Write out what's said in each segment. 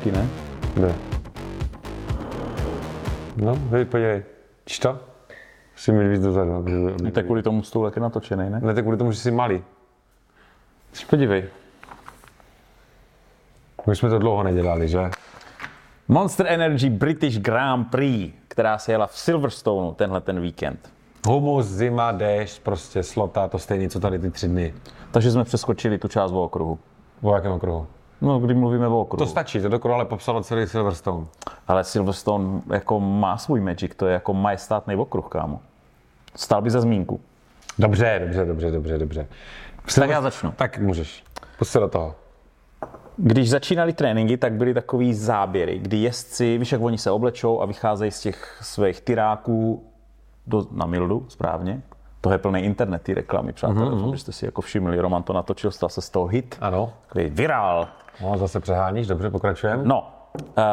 hezký, ne? Ne. No, hej, podívej. Číš to? Musím mít víc dozadu. aby- aby- tak kvůli tomu stůl jak je natočený, ne? Ne, tak kvůli tomu, že jsi malý. Podívej. Už jsme to dlouho nedělali, že? Monster Energy British Grand Prix, která se jela v Silverstone tenhle ten víkend. Humus, zima, déšť, prostě slota, to stejný, co tady ty tři dny. Takže jsme přeskočili tu část o okruhu. O jakém okruhu? No, kdy mluvíme o okruhu. To stačí, to dokoro ale popsalo celý Silverstone. Ale Silverstone jako má svůj magic, to je jako majestátný okruh, kámo. Stál by za zmínku. Dobře, dobře, dobře, dobře, dobře. Tak já začnu. Tak můžeš. Pust se do toho. Když začínaly tréninky, tak byly takový záběry, kdy jezdci, víš, jak oni se oblečou a vycházejí z těch svých tyráků do, na Mildu, správně. To je plný internet, ty reklamy, přátelé, mm-hmm. doufám, že jste si jako všimli. Roman to natočil, stal se z toho hit. Ano. Takový virál. No, zase přeháníš, dobře, pokračujeme. No, uh,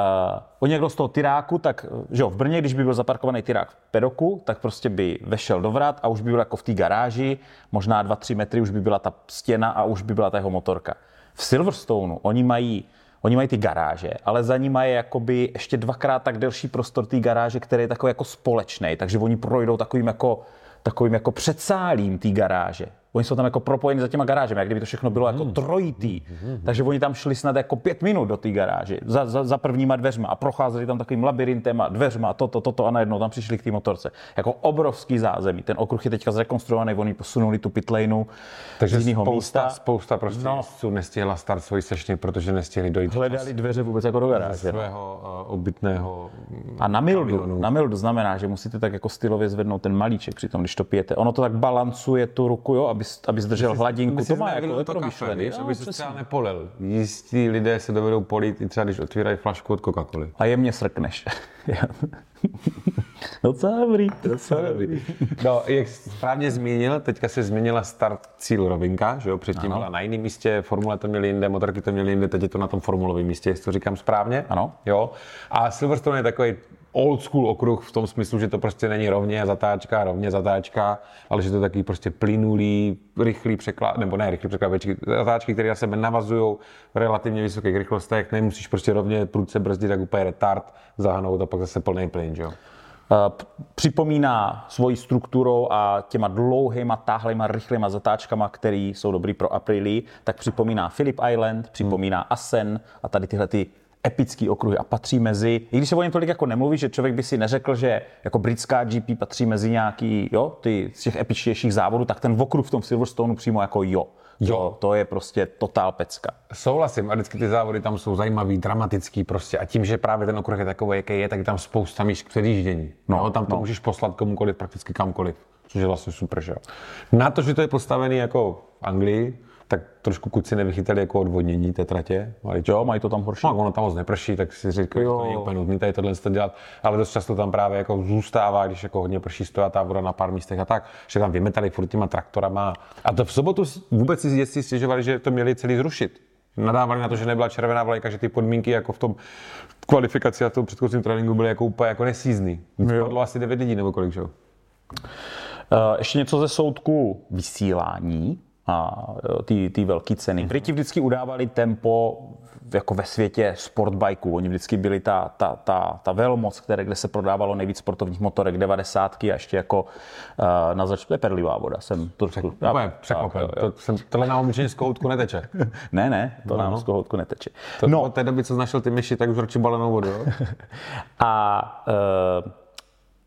oni někdo z toho tyráku, tak, že jo, v Brně, když by byl zaparkovaný tyrák v pedoku, tak prostě by vešel do vrat a už by byl jako v té garáži, možná 2-3 metry už by byla ta stěna a už by byla ta jeho motorka. V Silverstoneu oni mají Oni mají ty garáže, ale za nimi je jakoby ještě dvakrát tak delší prostor té garáže, který je takový jako společný, takže oni projdou takovým jako, takovým jako předsálím té garáže. Oni jsou tam jako propojeni za těma garážemi, jak kdyby to všechno bylo jako trojitý. Takže oni tam šli snad jako pět minut do té garáže za, za, za prvníma dveřma a procházeli tam takovým labirintem a dveřma, toto, toto a najednou tam přišli k té motorce. Jako obrovský zázemí. Ten okruh je teďka zrekonstruovaný, oni posunuli tu pitlejnu Takže z jiného spousta, místa. spousta prostě No. nestihla start svoji sešně, protože nestihli dojít Hledali dveře vůbec jako do garáže. no. svého uh, obytného A na mildu, na mildu znamená, že musíte tak jako stylově zvednout ten malíček při tom, když to pijete. Ono to tak balancuje tu ruku, jo, aby, aby zdržel hladinku. To má jako je promyšlený. aby se třeba nepolil. Jistí lidé se dovedou polit i třeba, když otvírají flašku od Coca-Coly. A jemně srkneš. Docela dobrý, docela dobrý. No, jak správně zmínil, teďka se změnila start cíl rovinka, že jo? Předtím Ano. byla na jiném místě, formule to měli jinde, motorky to měli jinde, teď je to na tom formulovém místě, jestli to říkám správně. Ano. Jo. A Silverstone je takový old school okruh v tom smyslu, že to prostě není rovně zatáčka, rovně zatáčka, ale že to je takový prostě plynulý, rychlý překlad, nebo ne rychlý překlápečky, zatáčky, které na sebe navazují v relativně vysokých rychlostech, nemusíš prostě rovně prudce brzdit, tak úplně retard zahnout a pak zase plný plyn, že jo. Eh, Připomíná svojí strukturou a těma dlouhýma, táhlejma, rychlýma zatáčkama, které jsou dobrý pro Aprilii, tak připomíná Philip Island, připomíná Asen a tady tyhle ty epický okruhy a patří mezi, i když se o něm tolik jako nemluví, že člověk by si neřekl, že jako britská GP patří mezi nějaký, jo, ty z těch epičtějších závodů, tak ten okruh v tom Silverstoneu přímo jako jo. Jo. To, to je prostě totál pecka. Souhlasím a vždycky ty závody tam jsou zajímavý, dramatický prostě a tím, že právě ten okruh je takový, jaký je, tak je tam spousta míst k předjíždění. No, no tam to no. můžeš poslat komukoliv, prakticky kamkoliv, což je vlastně super, že jo. Na to, že to je postavený jako v Anglii, tak trošku kuci nevychytali jako odvodnění té tratě. Ale Jo, mají to tam horší. No, ono tam moc neprší, tak si říkají, že to není úplně nutný tady tohle to dělat, ale dost často tam právě jako zůstává, když jako hodně prší stojí ta voda na pár místech a tak, že tam vymetali furt těma traktorama. A to v sobotu vůbec si jezdci stěžovali, že to měli celý zrušit. Nadávali na to, že nebyla červená vlajka, že ty podmínky jako v tom kvalifikaci a v tom předchozím tréninku byly jako úplně jako nesízný. Padlo asi 9 lidí nebo kolik, že jo? Eh, Ještě něco ze soudku vysílání a eh, ty, ty velké ceny. Briti vždycky udávali tempo jako ve světě sportbajků. Oni vždycky byli ta, ta, ta, ta velmoc, které, kde se prodávalo nejvíc sportovních motorek, 90 a ještě jako uh, na zač... To je perlivá voda. Jsem to. Úplně překvapen. To, jsem, tohle nám určitě z koutku neteče. Ne, ne, to nám z kohoutku neteče. To, no. Od té doby, co jsi našel ty myši, tak už radši balenou vodu? A e,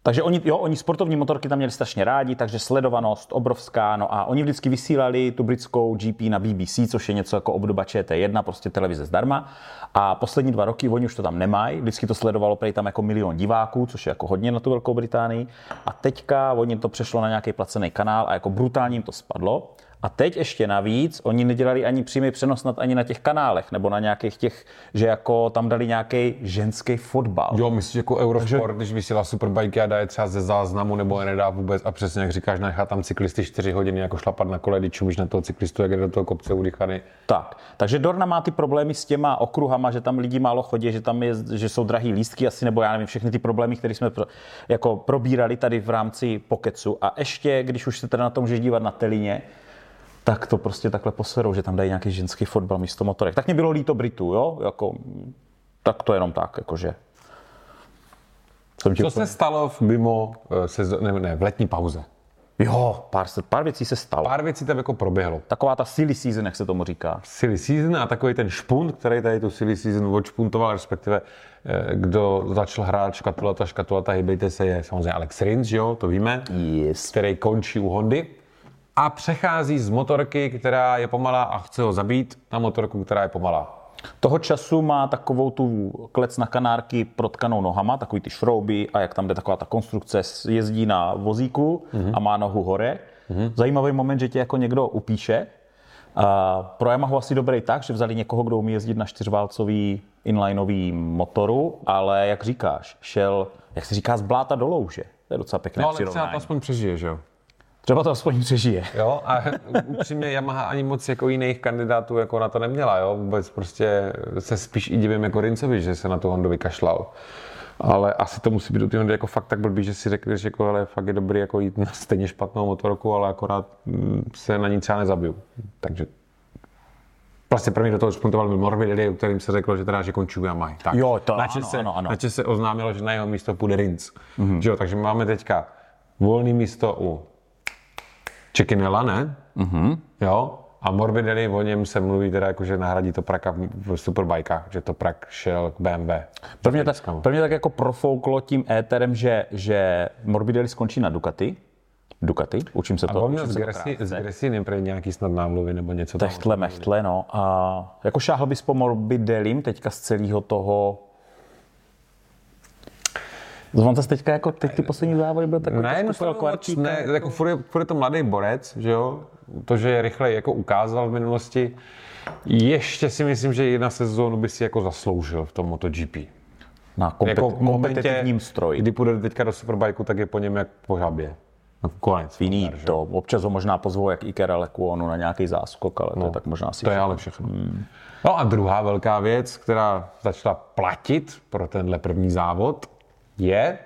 takže oni, jo, oni sportovní motorky tam měli strašně rádi, takže sledovanost obrovská. No a oni vždycky vysílali tu britskou GP na BBC, což je něco jako obdoba ČT1, prostě televize zdarma. A poslední dva roky oni už to tam nemají. Vždycky to sledovalo prej tam jako milion diváků, což je jako hodně na tu Velkou Británii. A teďka oni to přešlo na nějaký placený kanál a jako brutálně jim to spadlo. A teď ještě navíc, oni nedělali ani přímý přenos snad ani na těch kanálech, nebo na nějakých těch, že jako tam dali nějaký ženský fotbal. Jo, myslíš jako Eurosport, když vysílá superbajky a dá je třeba ze záznamu nebo je nedá vůbec a přesně jak říkáš, nechá tam cyklisty 4 hodiny jako šlapat na kole, když čumíš na toho cyklistu, jak je do toho kopce udychaný. Tak, takže Dorna má ty problémy s těma okruhama, že tam lidi málo chodí, že tam je, že jsou drahý lístky asi, nebo já nevím, všechny ty problémy, které jsme pro, jako probírali tady v rámci Pokecu. A ještě, když už se teda na to můžeš dívat na Telině, tak to prostě takhle poserou, že tam dají nějaký ženský fotbal místo motorek. Tak mě bylo líto Britů, jo? Jako, Tak to jenom tak, jakože. Jsem Co se stalo v mimo eh, sezon, ne, ne, v letní pauze? Jo, pár, se, pár věcí se stalo. Pár věcí tam jako proběhlo. Taková ta silly season, jak se tomu říká. Silly season a takový ten špunt, který tady tu silly season odšpuntoval, respektive eh, kdo začal hrát škatulata, škatulata, hejbejte se, je samozřejmě Alex Rins, jo, to víme, yes. který končí u Hondy a přechází z motorky, která je pomalá a chce ho zabít, na motorku, která je pomalá. Toho času má takovou tu klec na kanárky protkanou nohama, takový ty šrouby a jak tam jde taková ta konstrukce, jezdí na vozíku mm-hmm. a má nohu hore. Mm-hmm. Zajímavý moment, že tě jako někdo upíše. A pro Yamahu asi dobrý tak, že vzali někoho, kdo umí jezdit na čtyřválcový inlineový motoru, ale jak říkáš, šel, jak se říká, z bláta do louže. To je docela pěkné No ale to aspoň přežije, že jo? Třeba to aspoň přežije. Jo, a upřímně Yamaha ani moc jako jiných kandidátů jako na to neměla, jo. Vůbec prostě se spíš i divím jako Rincovi, že se na to Hondu vykašlal. Ale asi to musí být do té Hondy jako fakt tak blbý, že si řekneš, jako, ale fakt je dobrý jako jít na stejně špatnou motorku, ale akorát mm, se na ní třeba nezabiju. Takže Vlastně první do toho spuntoval byl Morbidelli, u kterým se řeklo, že teda, že končí u Yamaha. Tak. Jo, to načež ano, se, ano, ano. načež se oznámilo, že na jeho místo půjde Rins. Mm-hmm. Jo, takže máme teďka volné místo u Čekinela, ne? Mm-hmm. Jo? A Morbidelli, o něm se mluví teda jako, že nahradí to Praka v Superbikách, že to Prak šel k BMW. Pro mě, tak, pro mě tak jako profouklo tím éterem, že, že Morbidelli skončí na Ducati. Ducati, učím se A to. on měl s Gressinem prý nějaký snad námluvy nebo něco. Techtle, mechtle, no. A jako šáhl bys po Morbidelim teďka z celého toho On zase teďka jako teď ty poslední závody byl takový Ne, no, postupoval to kvartíka. ne, jako furt je, furt je to mladý borec, že jo? To, že je rychle jako ukázal v minulosti, ještě si myslím, že jedna sezónu by si jako zasloužil v tom MotoGP. Na kompet, Jako v kompetitivním stroji. Kdy půjde teďka do Superbikeu, tak je po něm jak po žabě. No, konec. Jiný to. Občas ho možná pozvou jak Ikera Lekuonu na nějaký záskok, ale to je tak možná asi To je ale všechno. No a druhá velká věc, která začala platit pro tenhle první závod, je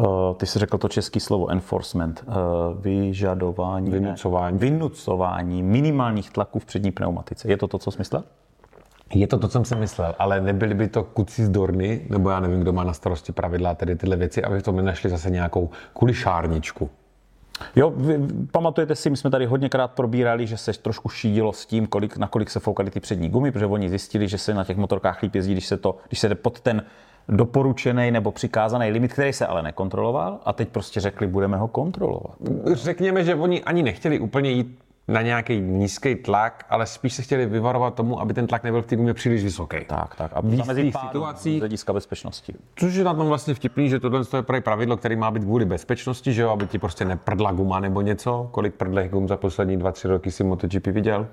Uh, ty jsi řekl to český slovo enforcement, uh, vyžadování, Vynucování. vynucování minimálních tlaků v přední pneumatice. Je to to, co jsi myslel? Je to to, co jsem si myslel, ale nebyly by to kuci z Dorny, nebo já nevím, kdo má na starosti pravidla tedy tyhle věci, aby v tom nenašli zase nějakou kulišárničku. Jo, vy, pamatujete si, my jsme tady hodněkrát probírali, že se trošku šídilo s tím, kolik, na kolik se foukaly ty přední gumy, protože oni zjistili, že se na těch motorkách líp jezdí, když se, to, když se jde pod ten doporučený nebo přikázaný limit, který se ale nekontroloval a teď prostě řekli, budeme ho kontrolovat. Řekněme, že oni ani nechtěli úplně jít na nějaký nízký tlak, ale spíš se chtěli vyvarovat tomu, aby ten tlak nebyl v té gumě příliš vysoký. Tak, tak. A V pádům situacích- z hlediska bezpečnosti. Což je na tom vlastně vtipný, že tohle je právě pravidlo, který má být kvůli bezpečnosti, že jo, aby ti prostě neprdla guma nebo něco. Kolik prdlech gum za poslední dva, tři roky si MotoGP viděl?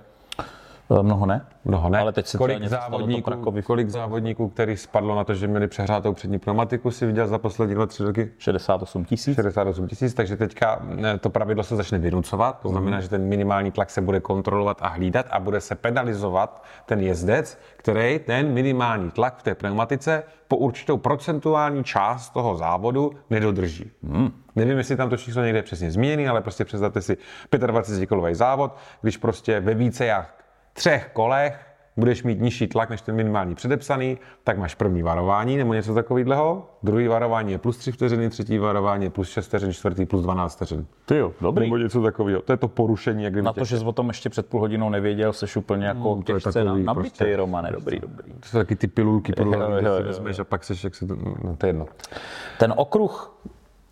E, Mnoho ne? Mnoho ne. Ale teď se kolik závodníků, Krakovi. kolik závodníků, který spadlo na to, že měli přehrátou přední pneumatiku, si viděl za poslední dva, tři roky? 68 tisíc. 68 tisíc, takže teďka eh, to pravidlo se začne vynucovat, to znamená, že ten minimální tlak se bude kontrolovat a hlídat a bude se penalizovat ten jezdec, který ten minimální tlak v té pneumatice po určitou procentuální část toho závodu nedodrží. Hmm. Nevím, jestli tam to číslo někde je přesně zmíněný, ale prostě představte si 25-kolový závod, když prostě ve více jak třech kolech budeš mít nižší tlak než ten minimální předepsaný, tak máš první varování nebo něco takového. Druhý varování je plus 3 vteřiny, třetí varování je plus 6 vteřin, čtvrtý plus 12 vteřin. Ty jo, dobrý. Nebo něco takového. To je to porušení, jak Na to, že jsi o tom ještě před půl hodinou nevěděl, seš úplně jako No, to je těžce na, nabitý, prostě- Romane, dobrý, dobrý. To jsou taky ty pilulky, pilulky, Jo, jo, které jo, si jo. vezmeš a pak seš, jak se to, no, to je jedno. Ten okruh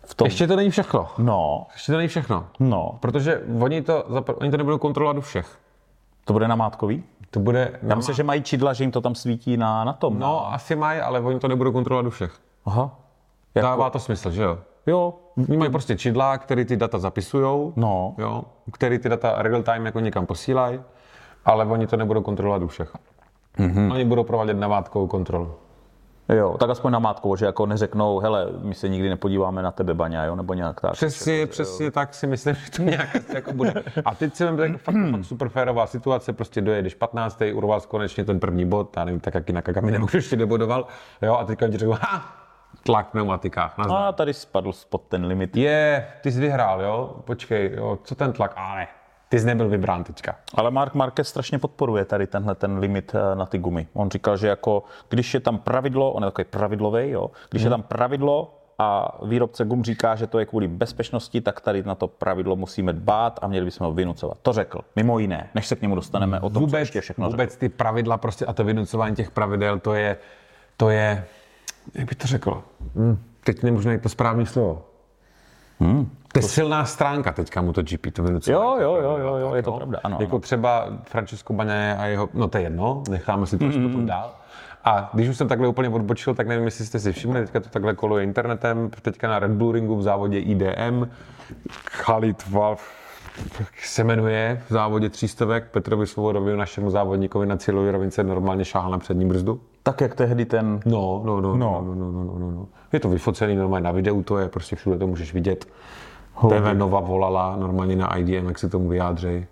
v tom... Ještě to není všechno. No, Ještě to není všechno. no. Protože oni to, oni to nebudou kontrolovat u všech. To bude namátkový? To bude, Já myslím, že mají čidla, že jim to tam svítí na, na tom. no asi mají, ale oni to nebudou kontrolovat u všech. Aha. Jako, Dává to smysl, že jo? jo, Oni mají prostě čidla, který ty data zapisujou, no. jo, který ty data real time jako někam posílají, ale oni to nebudou kontrolovat u všech. Mm-hmm. Oni budou provádět namátkovou kontrolu. Jo, tak aspoň namátkou, že jako neřeknou, hele, my se nikdy nepodíváme na tebe, Baňa, jo, nebo nějak tak. Přesně, přesně tak si myslím, že to nějak jako bude. A teď si vem, jako fakt, fakt super férová situace, prostě dojedeš 15. urval konečně ten první bod, já nevím, tak jak na Kagami nemůžu ještě nebodoval, jo, a teďka ti řekl, ha, tlak v pneumatikách, nazdar. A tady spadl spod ten limit. Je, ty jsi vyhrál, jo, počkej, jo, co ten tlak, ale ty jsi nebyl vybrán teďka. Ale Mark Marquez strašně podporuje tady tenhle ten limit eh, na ty gumy. On říkal, že jako, když je tam pravidlo, on je takový pravidlový, jo, když hmm. je tam pravidlo a výrobce gum říká, že to je kvůli bezpečnosti, tak tady na to pravidlo musíme dbát a měli bychom ho vynucovat. To řekl, mimo jiné, než se k němu dostaneme o tom, vůbec, co ještě všechno Vůbec řekl. ty pravidla prostě a to vynucování těch pravidel, to je, to je, jak bych to řekl, hmm. teď nemůžu najít to správné slovo. Hmm. To je silná stránka teďka mu to GP, to vynucování. Jo, jo, jo, jo, tak, je to no. pravda, ano, Jako ano. třeba Francesco Bagnaia a jeho, no to je jedno, necháme si to až potom dál. A když už jsem takhle úplně odbočil, tak nevím, jestli jste si všimli, teďka to takhle koluje internetem, teďka na Red Bull Ringu v závodě IDM, Khalid Valv se jmenuje v závodě třístovek Petrovi Svobodovi, našemu závodníkovi na cílové rovince normálně šáhal na přední brzdu. Tak jak tehdy ten... No, no, no, no, no, no, no, no, no. Je to vyfocený normálně na videu, to je prostě všude to můžeš vidět. TV Nova volala normálně na IDM, jak se tomu vyjádří.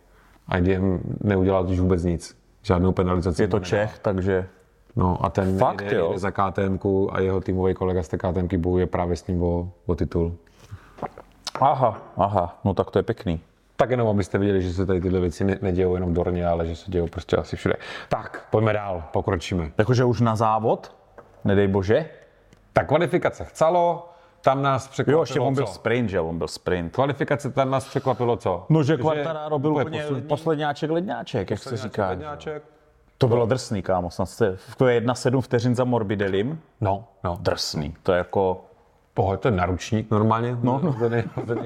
IDM neudělal totiž vůbec nic. Žádnou penalizaci. Je to Čech, takže No a ten Fakt, jde, jde za KTM a jeho týmový kolega z té KTM bojuje právě s ním o, o titul. aha, aha, no tak to je pěkný. Tak jenom, abyste viděli, že se tady tyhle věci ne- nedějou jenom Dorně, ale že se dějou prostě asi všude. Tak, pojďme dál, pokročíme. Jakože už na závod, nedej bože. Tak kvalifikace chcelo, tam nás překvapilo Jo, ještě on byl co? sprint, že on byl sprint. Kvalifikace tam nás překvapilo co? No, že Quartararo byl úplně poslední. posledňáček ledňáček, jak se říká. Ledňáček. To bylo drsný, kámo. Snad jste, to je jedna sedm vteřin za Morbidelim. No, no. Drsný. To je jako... Pohled, to je naručník normálně, no, no.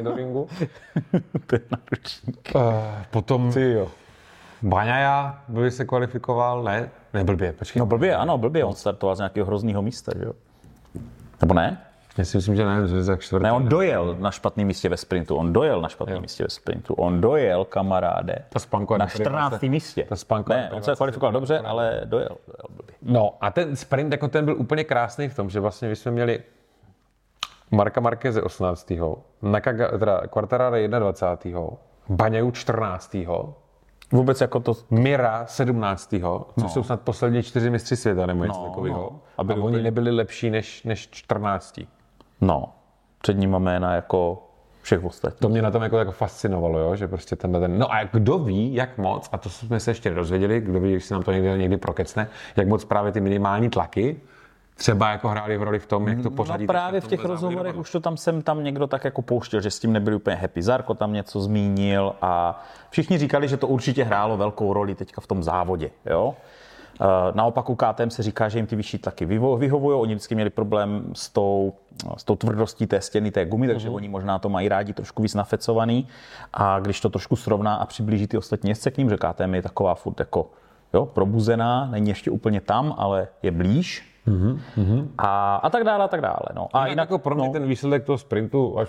do ringu. to je naručník. Uh, potom Ty jo. Baňaja, by se kvalifikoval, ne? Ne, blbě, počkej. No blbě, ano, blbě. On startoval z nějakého hrozného místa, že jo? Nebo ne? Já si myslím, že ne, že za čtvrtý. Ne, on dojel na špatném místě ve sprintu. On dojel na špatném místě ve sprintu. On dojel, kamaráde, Ta spanková na deprivace. 14. místě. Ta spanková ne, on se kvalifikoval dobře, ale dojel. dojel blbě. No a ten sprint jako ten byl úplně krásný v tom, že vlastně my jsme měli Marka Marqueze 18. Nakaga, teda Quartararo 21. Baňaju 14. Vůbec jako to... Mira 17. což no. jsou snad poslední čtyři mistři světa nebo něco No, takového. no. A, A byli oni úplně- nebyli lepší než, než 14. No, před ním jména jako všech ostatních. To mě na tom jako, jako fascinovalo, jo? že prostě tenhle ten... No a kdo ví, jak moc, a to jsme se ještě nedozvěděli, kdo ví, se nám to někdy, někdy prokecne, jak moc právě ty minimální tlaky třeba jako hráli v roli v tom, jak to pořadí. No právě v těch rozhovorech už to tam sem tam někdo tak jako pouštěl, že s tím nebyli úplně happy. Zarko tam něco zmínil a všichni říkali, že to určitě hrálo velkou roli teďka v tom závodě. Jo? Eh, Naopak u KTM se říká, že jim ty vyšší tlaky vyhovují. Oni vždycky měli problém s tou, s tou tvrdostí té stěny, té gumy, takže Mhm. oni možná to mají rádi trošku víc nafecovaný. A když to trošku srovná a přiblíží ty ostatní jezdce k ním, že KTM je taková furt jako jo, probuzená, není ještě úplně tam, ale je blíž. A, a tak dále, a tak dále. No. A A jinak jako pro mě no, ten výsledek toho sprintu, až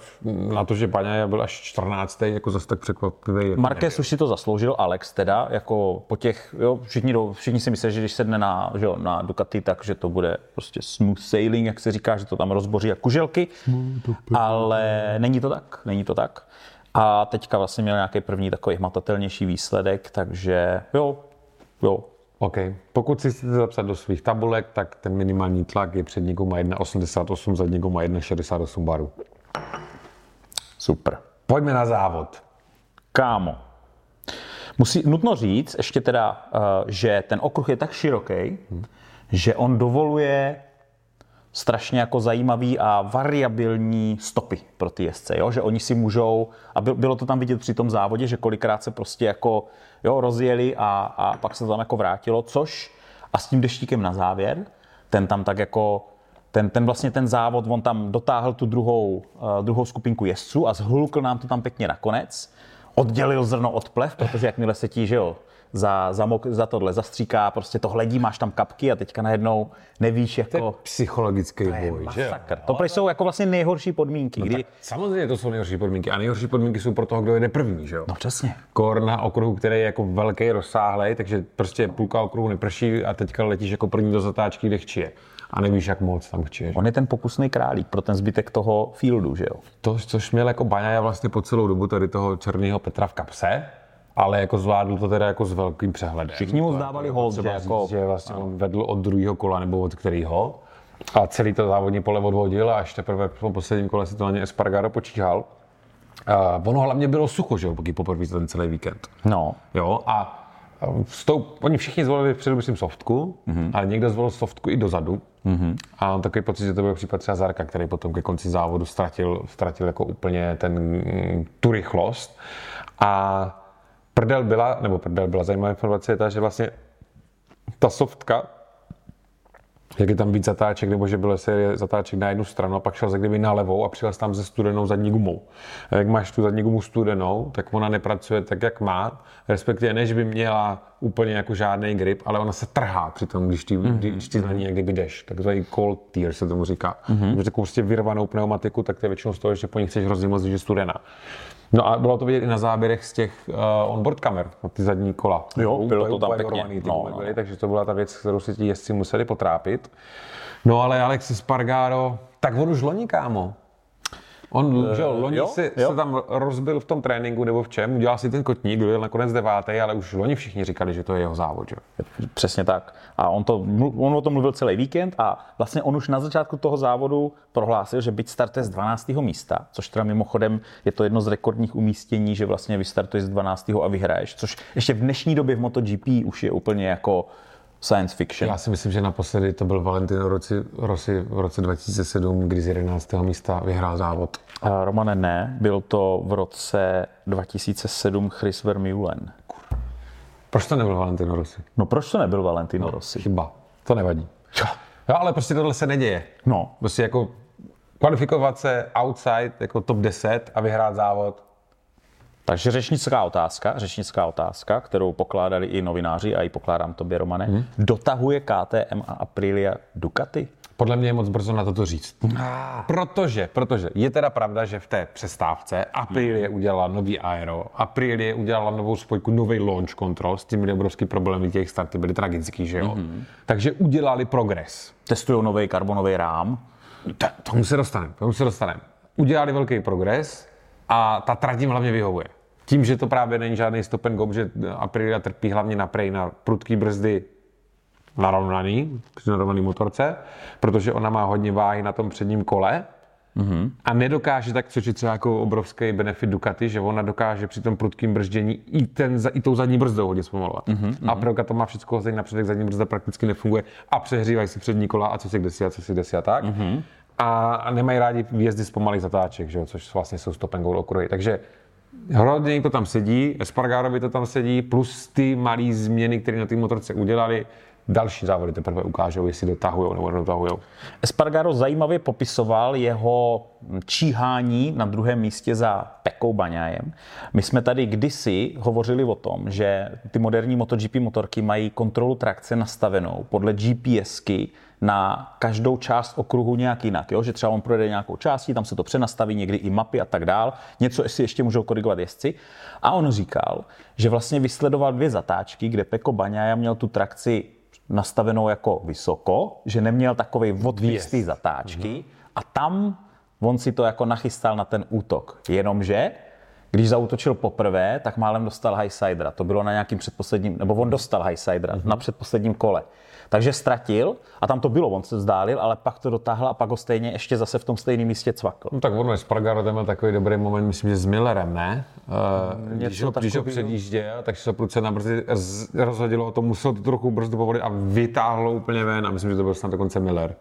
na to, že Baňaja byl až 14. jako zase tak překvapivý. jako Marquez už si to zasloužil, Alex teda, jako po těch, jo, všichni, do, všichni si myslí, že když sedne na, že jo, na Ducati, tak že to bude prostě smooth sailing, jak se říká, že to tam rozboří jak kuželky, ale není to tak, není to tak. A teďka vlastně měl nějaký první takový hmatatelnější výsledek, takže jo, jo, OK. Pokud si chcete zapsat do svých tabulek, tak ten minimální tlak je před někou má 1,88, za někou má 1,68 baru. super. Pojďme na závod. Kámo, musí, nutno říct ještě teda, eh, že ten okruh je tak široký, že on dovoluje strašně jako zajímavý a variabilní stopy pro ty jezdce, jo? že oni si můžou, a byl- bylo to tam vidět při tom závodě, že kolikrát se prostě jako jo, rozjeli a, a pak se tam jako vrátilo, což a s tím deštíkem na závěr, ten tam tak jako ten, ten vlastně ten závod, on tam dotáhl tu druhou, uh, druhou skupinku jezdců a zhulkl nám to tam pěkně nakonec. Oddělil zrno od plev, protože jakmile se ti, že jo, za, za, mok, za tohle zastříká, prostě to hledí, máš tam kapky a teďka najednou nevíš, jako... Psychologický boj, že jo? Masakr. To prý jsou jako vlastně nejhorší podmínky, kdy... Tak samozřejmě to jsou nejhorší podmínky. A nejhorší podmínky jsou pro toho, kdo jede první, že jo? No přesně. Kor na okruhu, který je jako velký, rozsáhlej, takže prostě půlka okruhu neprší a teďka letíš jako první do zatáčky, kde chčije. A nevíš, jak moc tam chčiješ. On je ten pokusný králík pro ten zbytek toho fieldu, že jo? To, což měl jako Baňaja vlastně po celou dobu tady toho černého Petra v kapse, ale jako zvládl to teda jako s velkým přehledem. Všichni mu zdávali hold, že jako... že vlastně on vedl od druhého kola nebo od kterého. A celý to závodní pole odvodil a až teprve tom posledním kole si to na ně Espargaro počíhal. Uh, ono hlavně bylo sucho, že jo, pokud poprvé ten celý víkend. No. Jo, a s tou, oni všichni zvolili předu, myslím, softku, mm-hmm. ale někdo zvolil softku i dozadu. Mm-hmm. A mám takový pocit, že to byl případ třeba Zarka, který potom ke konci závodu ztratil, ztratil jako úplně ten, tu rychlost. A prdel byla, nebo prdel byla zajímavá informace, je ta, že vlastně ta softka jak je tam víc zatáček, nebo že byl série zatáček na jednu stranu a pak šel za kdyby na levou a přijel tam se studenou zadní gumou. A jak máš tu zadní gumu studenou, tak ona nepracuje tak, jak má, respektive než by měla úplně jako žádný grip, ale ona se trhá při tom, když ty, mm-hmm. když ty na ní někdy jdeš. Takzvaný cold tear se tomu říká. Mm-hmm. Když takovou prostě vyrvanou pneumatiku, tak to je většinou z toho, že po ní chceš hrozně moc, že je studená. No a bylo to vidět i na záběrech z těch uh, onboard kamer, na ty zadní kola. Jo, bylo to tam pěkně. Ty no, no. Byly, takže to byla ta věc, kterou si ti jezdci museli potrápit. No ale Alexis Spargaro, tak on už loni, kámo. On, uh, že loni jo, si, jo. se tam rozbil v tom tréninku nebo v čem, udělal si ten kotník, byl nakonec devátý, ale už loni všichni říkali, že to je jeho závod. Že? Přesně tak. A on, to, on o tom mluvil celý víkend a vlastně on už na začátku toho závodu prohlásil, že byť startuje z 12. místa, což teda mimochodem je to jedno z rekordních umístění, že vlastně vystartuješ z 12. a vyhraješ, což ještě v dnešní době v MotoGP už je úplně jako science fiction. Já si myslím, že naposledy to byl Valentino Rossi, Rossi v roce 2007, kdy z 11. místa vyhrál závod. A Romane, ne, byl to v roce 2007 Chris Vermeulen. Proč to nebyl Valentino Rossi? No proč to nebyl Valentino no, Rossi? Chyba, to nevadí. Jo, ale prostě tohle se neděje. No. Prostě jako kvalifikovat se outside jako top 10 a vyhrát závod, takže řečnická otázka, řečnická otázka, kterou pokládali i novináři a i pokládám tobě, Romane. Hmm. Dotahuje KTM a Aprilia Ducati? Podle mě je moc brzo na toto říct. Ah. Protože, protože je teda pravda, že v té přestávce Aprilia udělala nový aero, Aprilia udělala novou spojku, nový launch control, s tím byly obrovský problémy, těch starty byly tragický, že jo? Mm-hmm. Takže udělali progres. Testují nový karbonový rám. To, tomu se dostaneme, tomu se dostaneme. Udělali velký progres a ta trať jim hlavně vyhovuje. Tím, že to právě není žádný stop and go, že Aprilia trpí hlavně na prej, na prudký brzdy narovnaný, narovnaný motorce, protože ona má hodně váhy na tom předním kole, Mm-hmm. A nedokáže tak, což je třeba jako obrovský benefit Ducati, že ona dokáže při tom prudkém brždění i, ten, i tou zadní brzdou hodně zpomalovat. Mm-hmm. A Aprilia to má všechno na napředek, zadní brzda prakticky nefunguje a přehřívají si přední kola a co si kdesi a co si kdesi a tak. Mm-hmm. A, nemají rádi výjezdy z pomalých zatáček, že jo, což vlastně jsou stop and go okruhy. Takže Hodně to tam sedí, Espargarovi to tam sedí, plus ty malé změny, které na té motorce udělali, další závody teprve ukážou, jestli dotahují nebo nedotahují. Espargaro zajímavě popisoval jeho číhání na druhém místě za Pekou Baňájem. My jsme tady kdysi hovořili o tom, že ty moderní MotoGP motorky mají kontrolu trakce nastavenou podle GPSky na každou část okruhu nějak jinak. Jo? Že třeba on projede nějakou částí, tam se to přenastaví, někdy i mapy a tak dál. Něco si ještě můžou korigovat jezdci. A on říkal, že vlastně vysledoval dvě zatáčky, kde Peko Baňaja měl tu trakci nastavenou jako vysoko, že neměl takový odvístý yes. zatáčky mm-hmm. a tam on si to jako nachystal na ten útok. Jenomže když zautočil poprvé, tak málem dostal Highsidera. To bylo na nějakým předposledním, nebo on dostal Highsidera mm-hmm. na předposledním kole. Takže ztratil a tam to bylo, on se vzdálil, ale pak to dotáhl a pak ho stejně ještě zase v tom stejném místě cvakl. No tak ono je Spargaro tam takový dobrý moment, myslím, že s Millerem, ne? Uh, když, ho, když ho předjížděl, tak se prudce na brzy rozhodilo, to musel to trochu brzdu povolit a vytáhlo úplně ven a myslím, že to byl snad dokonce Miller.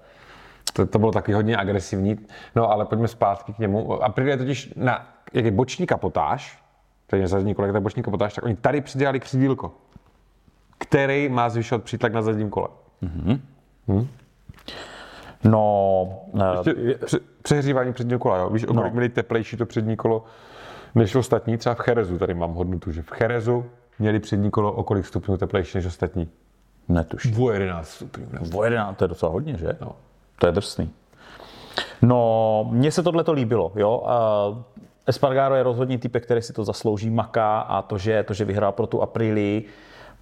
To, to bylo taky hodně agresivní. No ale pojďme zpátky k němu. Aprilia totiž na jak je boční kapotáž, to je zadní kolek, boční kapotáž, tak oni tady přidělali křidílko který má zvyšovat přítlak na zadním kole. Mm-hmm. Hmm? No, Ještě pře- přehřívání předního kola, jo? Víš, o kolik no. měli teplejší to přední kolo než ostatní? Třeba v Cherezu tady mám hodnotu, že v Cherezu měli přední kolo o kolik stupňů teplejší než ostatní? Netuším. O 11 stupňů. O 11, to je docela hodně, že? No. To je drsný. No, mně se tohle to líbilo, jo. Espargaro je rozhodně typ, který si to zaslouží, maká a to, že, to, že vyhrál pro tu Aprilii,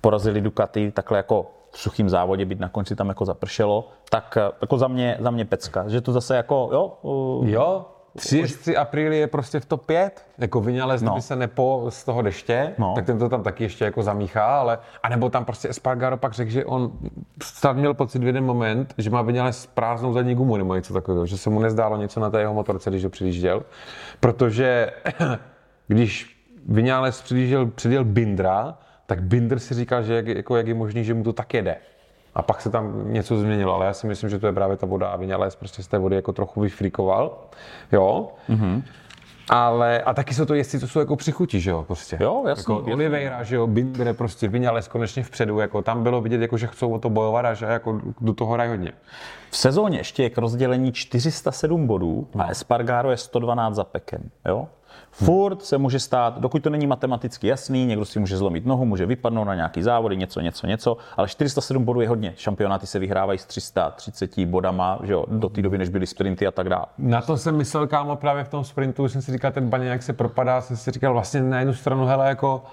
porazili Ducati takhle jako v suchým závodě, být na konci tam jako zapršelo, tak eh, jako za mě, za mě pecka. Že to zase jako, jo? Uh, jo, Tři jezdci Aprilie je prostě v top 5. Jako vynález, no. se nepo z toho deště, no. tak ten to tam taky ještě jako zamíchá, ale a nebo tam prostě Espargaro pak řekl, že on stav měl pocit v jeden moment, že má vynález prázdnou zadní gumu nebo něco takového, že se mu nezdálo něco na té jeho motorce, když ho přijížděl, protože když Vinales předjížděl, předjel Bindra, tak Binder si říkal, že jak, jako, jak je možný, že mu to tak jede. A pak se tam něco změnilo, ale já si myslím, že to je právě ta voda a Vinales prostě z té vody jako trochu vyfrikoval. Jo. Mm-hmm. Ale, a taky jsou to jezdci, co jsou jako přichutí, že jo, prostě. Jo, jasný, Jako jasný. Oliveira, že jo, Binder prostě, Vinales konečně vpředu, jako tam bylo vidět, jako, že chcou o to bojovat a že jako do toho hrají hodně. V sezóně ještě je k rozdělení 407 bodů a Espargaro je 112 za pekem. Jo? Furt se může stát, dokud to není matematicky jasný, někdo si může zlomit nohu, může vypadnout na nějaký závody, něco, něco, něco, ale 407 bodů je hodně. Šampionáty se vyhrávají s 330 bodama, že jo, do té doby, než byly sprinty a tak dále. Na to jsem myslel, kámo, právě v tom sprintu, jsem si říkal, ten baně, jak se propadá, jsem si říkal vlastně na jednu stranu, hele, jako,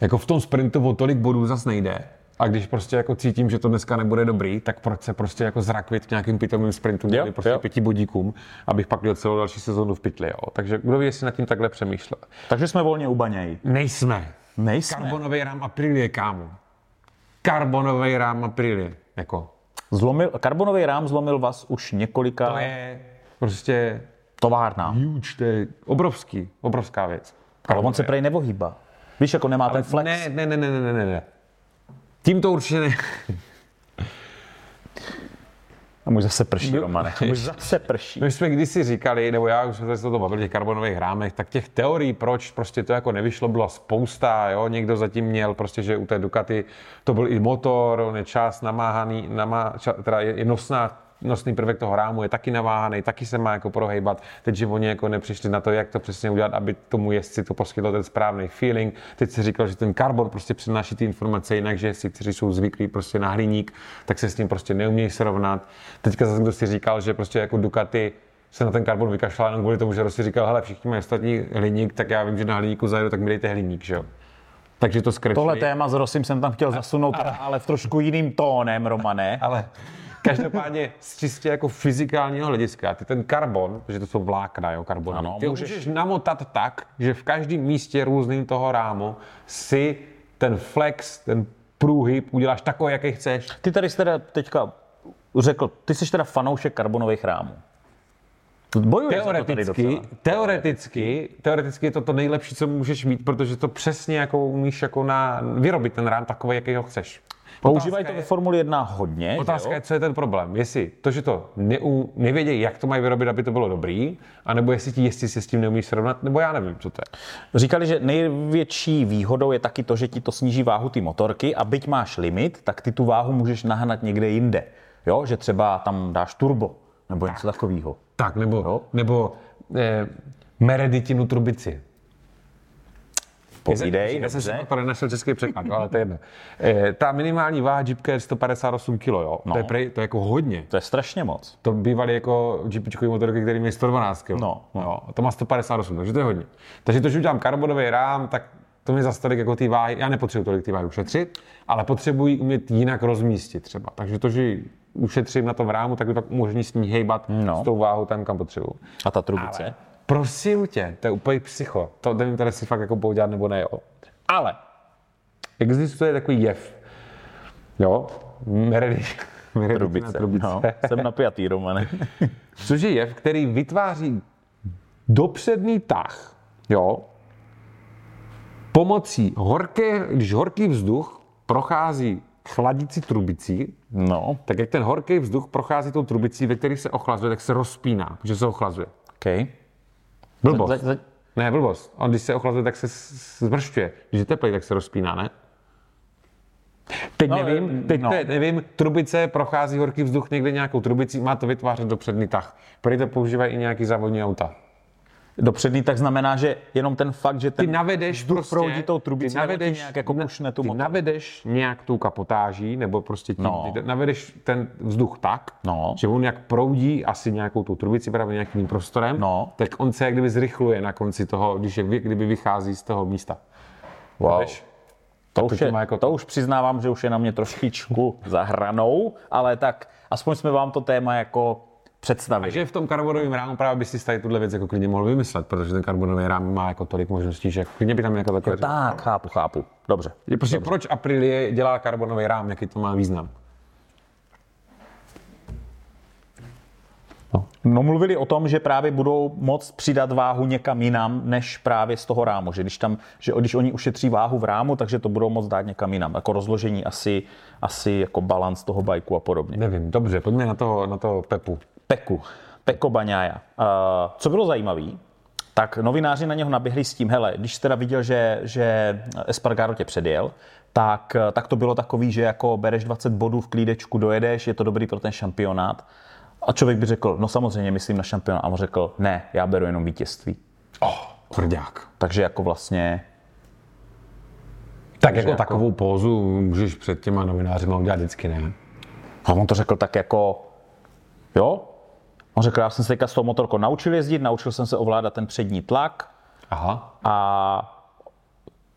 jako v tom sprintu o tolik bodů zas nejde. A když prostě jako cítím, že to dneska nebude dobrý, tak proč se prostě jako zrakvit v nějakým pitomým sprintu Jo, prostě jo. pěti bodíkům, abych pak měl celou další sezónu v pytli, jo. Takže kdo ví, jestli nad tím takhle přemýšlel. Takže jsme volně u baněj. Nejsme. Nejsme. Karbonový rám Aprilie, kámo. Karbonový rám Aprilie. Jako, Zlomil, karbonový rám zlomil vás už několika to je prostě továrna. huge, to je obrovský, obrovská věc. Ale on se prej nevohýba. Víš, jako nemá ten flex. Ne, ne, ne, ne, ne, ne, ne. Tím to určitě ne. A můj zase prší, Romane. Můj zase prší. My jsme kdysi říkali, nebo já už jsme se o tom bavili, těch karbonových rámech, tak těch teorií, proč prostě to jako nevyšlo, bylo spousta, jo, někdo zatím měl prostě, že u té Ducati to byl i motor, on je čas namáhaný, namá, ča, teda je, je nosná, nosný prvek toho rámu je taky naváhaný, taky se má jako prohejbat. Teď, že oni jako nepřišli na to, jak to přesně udělat, aby tomu jezdci to poskytlo ten správný feeling. Teď se říkal, že ten karbon prostě přináší ty informace jinak, že jezdci, kteří jsou zvyklí prostě na hliník, tak se s tím prostě neumějí srovnat. Teďka zase kdo si říkal, že prostě jako Ducati se na ten karbon vykašlal jenom kvůli tomu, že si říkal, hele, všichni mají ostatní hliník, tak já vím, že na hliníku zajedu, tak mi dejte hliník, že jo. Takže to skreslí. Tohle téma s Rosim jsem tam chtěl zasunout, ale v trošku jiným tónem, Romane. Ale každopádně z čistě jako fyzikálního hlediska, ty ten karbon, že to jsou vlákna, jo, karbon, Ano, ty můžeš- můžeš... namotat tak, že v každém místě různým toho rámu si ten flex, ten průhyb uděláš takový, jaký chceš. Ty tady jsi teda teďka řekl, ty jsi teda fanoušek karbonových rámů. Bojuješ Teoreticky, teoreticky, teoreticky je to to nejlepší, co můžeš mít, protože to přesně jako umíš jako na, vyrobit ten rám takový, jaký ho chceš. Používají to ve Formuli 1 hodně, Otázka jo? je, co je ten problém. Jestli to, že to neu, nevědějí, jak to mají vyrobit, aby to bylo dobrý, anebo jestli ti jezdci se s tím neumí srovnat, nebo já nevím, co to je. Říkali, že největší výhodou je taky to, že ti to sníží váhu ty motorky a byť máš limit, tak ty tu váhu můžeš nahnat někde jinde. Jo, že třeba tam dáš turbo nebo něco takového. Tak, nebo, Jo. nebo eh, Mereditinu trubici. Povídej, Já jsem to nenašel český překlad, ale to je jedno. Eh, ta minimální váha Jeepka je 158 kg, jo. No. To, je prej, to je jako hodně. To je strašně moc. To bývaly jako Jeepčkový motorky, který mají 112 kg. No, no. Jo, to má 158, takže to je hodně. Takže to, že udělám karbonový rám, tak to mi zase tolik jako ty váhy, já nepotřebuji tolik ty váhy ušetřit, ale potřebuji umět jinak rozmístit třeba. Takže to, že ušetřím na tom rámu, tak mi pak umožní s ní hejbat No. s tou váhou tam, kam potřebuji. A ta trubice? Ale prosím tě, to je úplně psycho. To nevím, tady si fakt jako poudělat nebo ne, jo. Ale existuje takový jev, jo, Meredith, Trubice. trubice. No, jsem napjatý, Romane. Což je jev, který vytváří dopředný tah, jo, pomocí horké, když horký vzduch prochází chladící trubicí, No, tak jak ten horký vzduch prochází tou trubicí, ve které se ochlazuje, tak se rozpíná, protože se ochlazuje. OK. Blbost. Za- za- Ne, blbost. On když se ochlazuje, tak se zmršťuje. Když je teplý, tak se rozpíná, ne? Teď No, nevím, eh, teď no. te, nevím, trubice, prochází horký vzduch někde nějakou trubicí, má to vytvářet dopředný tah. Prý to používají i nějaký závodní auta. Dopředný tak znamená, že jenom ten fakt, že ten Ty navedeš vzduch prostě, proudí tou trubicí, ty navedeš, nějak jako pušne tu ty motor. navedeš nějak tou kapotáží, nebo prostě tím, No. ty navedeš ten vzduch tak, No. že on jak proudí asi nějakou tou trubici, právě nějakým prostorem, No. tak on se jak kdyby zrychluje na konci toho, když je, kdyby vychází z toho místa. Wow. Chápeš? To, už je, jako- to už přiznávám, že už je na mě trošičku za hranou, ale tak aspoň jsme vám to téma jako představili. Takže v tom karbonovém rámu právě by si tady tuhle věc jako klidně mohl vymyslet, protože ten karbonový rám má jako tolik možností, že klidně by tam jako takové... Tak, chápu, chápu. Dobře. Je prostě proč Aprilie dělá karbonový rám, jaký to má význam? No. Mluvili o tom, že právě budou moct přidat váhu někam jinam, než právě z toho rámu. Že když, tam, že když oni ušetří váhu v rámu, takže to budou moct dát někam jinam. Jako rozložení asi, asi jako balans toho bajku a podobně. Nevím, dobře, pojďme na to, na to Pepu. Peku, Peko Baňája. Uh, co bylo zajímavé, tak novináři na něho naběhli s tím, hele, když teda viděl, že, že Espargaro tě předjel, tak, tak to bylo takový, že jako bereš 20 bodů v klídečku, dojedeš, je to dobrý pro ten šampionát. A člověk by řekl, no samozřejmě myslím na šampiona. A on řekl, ne, já beru jenom vítězství. Oh, tvrdák. Takže jako vlastně... Tak jako, jako takovou pózu můžeš před těma novináři udělat vždycky, ne? A on to řekl tak jako, jo, on řekl, já jsem se teďka s tou motorkou naučil jezdit, naučil jsem se ovládat ten přední tlak. Aha. A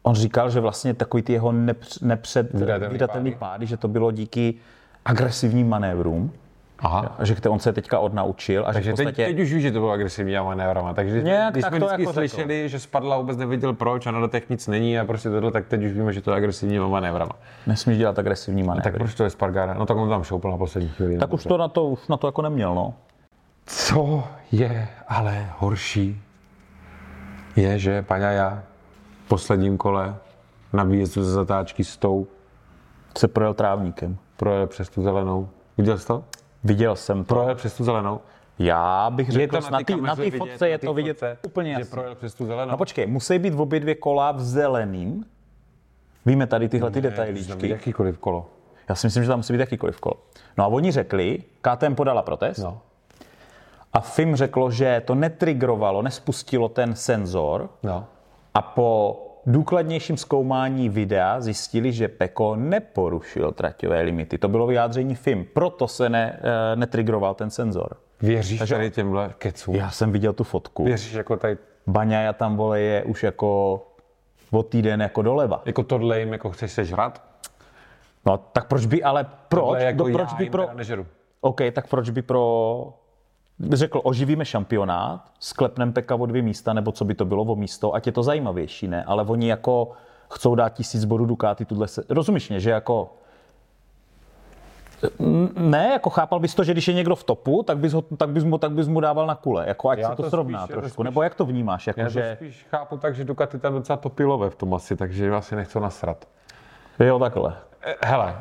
on říkal, že vlastně takový ty jeho nepředvídatelný pády. pády, že to bylo díky agresivním manévrům. Aha. Že on se teďka odnaučil. A takže že podstatě... teď, teď, už víš, že to bylo agresivní a manévrama. Takže Nějak když tak jsme to vždycky jako slyšeli, řekl. že spadla, vůbec nevěděl proč a na dotech nic není a prostě tohle, tak teď už víme, že to je agresivní manévrama. Nesmíš dělat agresivní manévry. Tak proč to je Spargara? No tak on tam šoupil na poslední chvíli. Tak už to na to, už na to jako neměl, no. Co je ale horší, je, že Paňaja v posledním kole na výjezdu ze zatáčky s tou Se projel trávníkem. projel přes tu zelenou. Viděl jsi to? Viděl jsem to. Projel přes tu zelenou. Já bych řekl, to na té na fotce je to vidět fotce, úplně jasně. projel přes tu zelenou. No počkej, musí být v obě dvě kola v zeleným. Víme tady tyhle ty být detailíčky. jakýkoliv kolo. Já si myslím, že tam musí být jakýkoliv kolo. No a oni řekli, KTM podala protest No. a FIM řeklo, že to netrigrovalo, nespustilo ten senzor No. a po důkladnějším zkoumání videa zjistili, že Peko neporušil traťové limity. To bylo vyjádření FIM, proto se ne, eh, netrigroval ten senzor. Věříš Takže... tady těmhle kecům? Já jsem viděl tu fotku. Věříš jako tady, Baňaja tam vole je už jako o týden jako doleva. jako tohle jim jako chceš sežrat? No tak proč by ale, proč? Tohle jako Do, proč já by pro, nežeru. OK, tak proč by pro řekl, oživíme šampionát, sklepneme Peka o dvě místa, nebo co by to bylo o místo, ať je to zajímavější, ne? Ale oni jako chcou dát tisíc bodů Ducati, tuhle se... Rozumíš mě, že jako Ne, jako chápal bys to, že když je někdo v topu, tak bys, ho, tak bys, mu, tak bys mu dával na kule, jako ať Já se to, to srovná spíš- trošku, spíš- nebo jak to vnímáš, jako Já že... to spíš chápu tak, že Ducati tam docela topilové v tom asi, takže asi nechcou nasrat. Jo, takhle. Eh, Hele,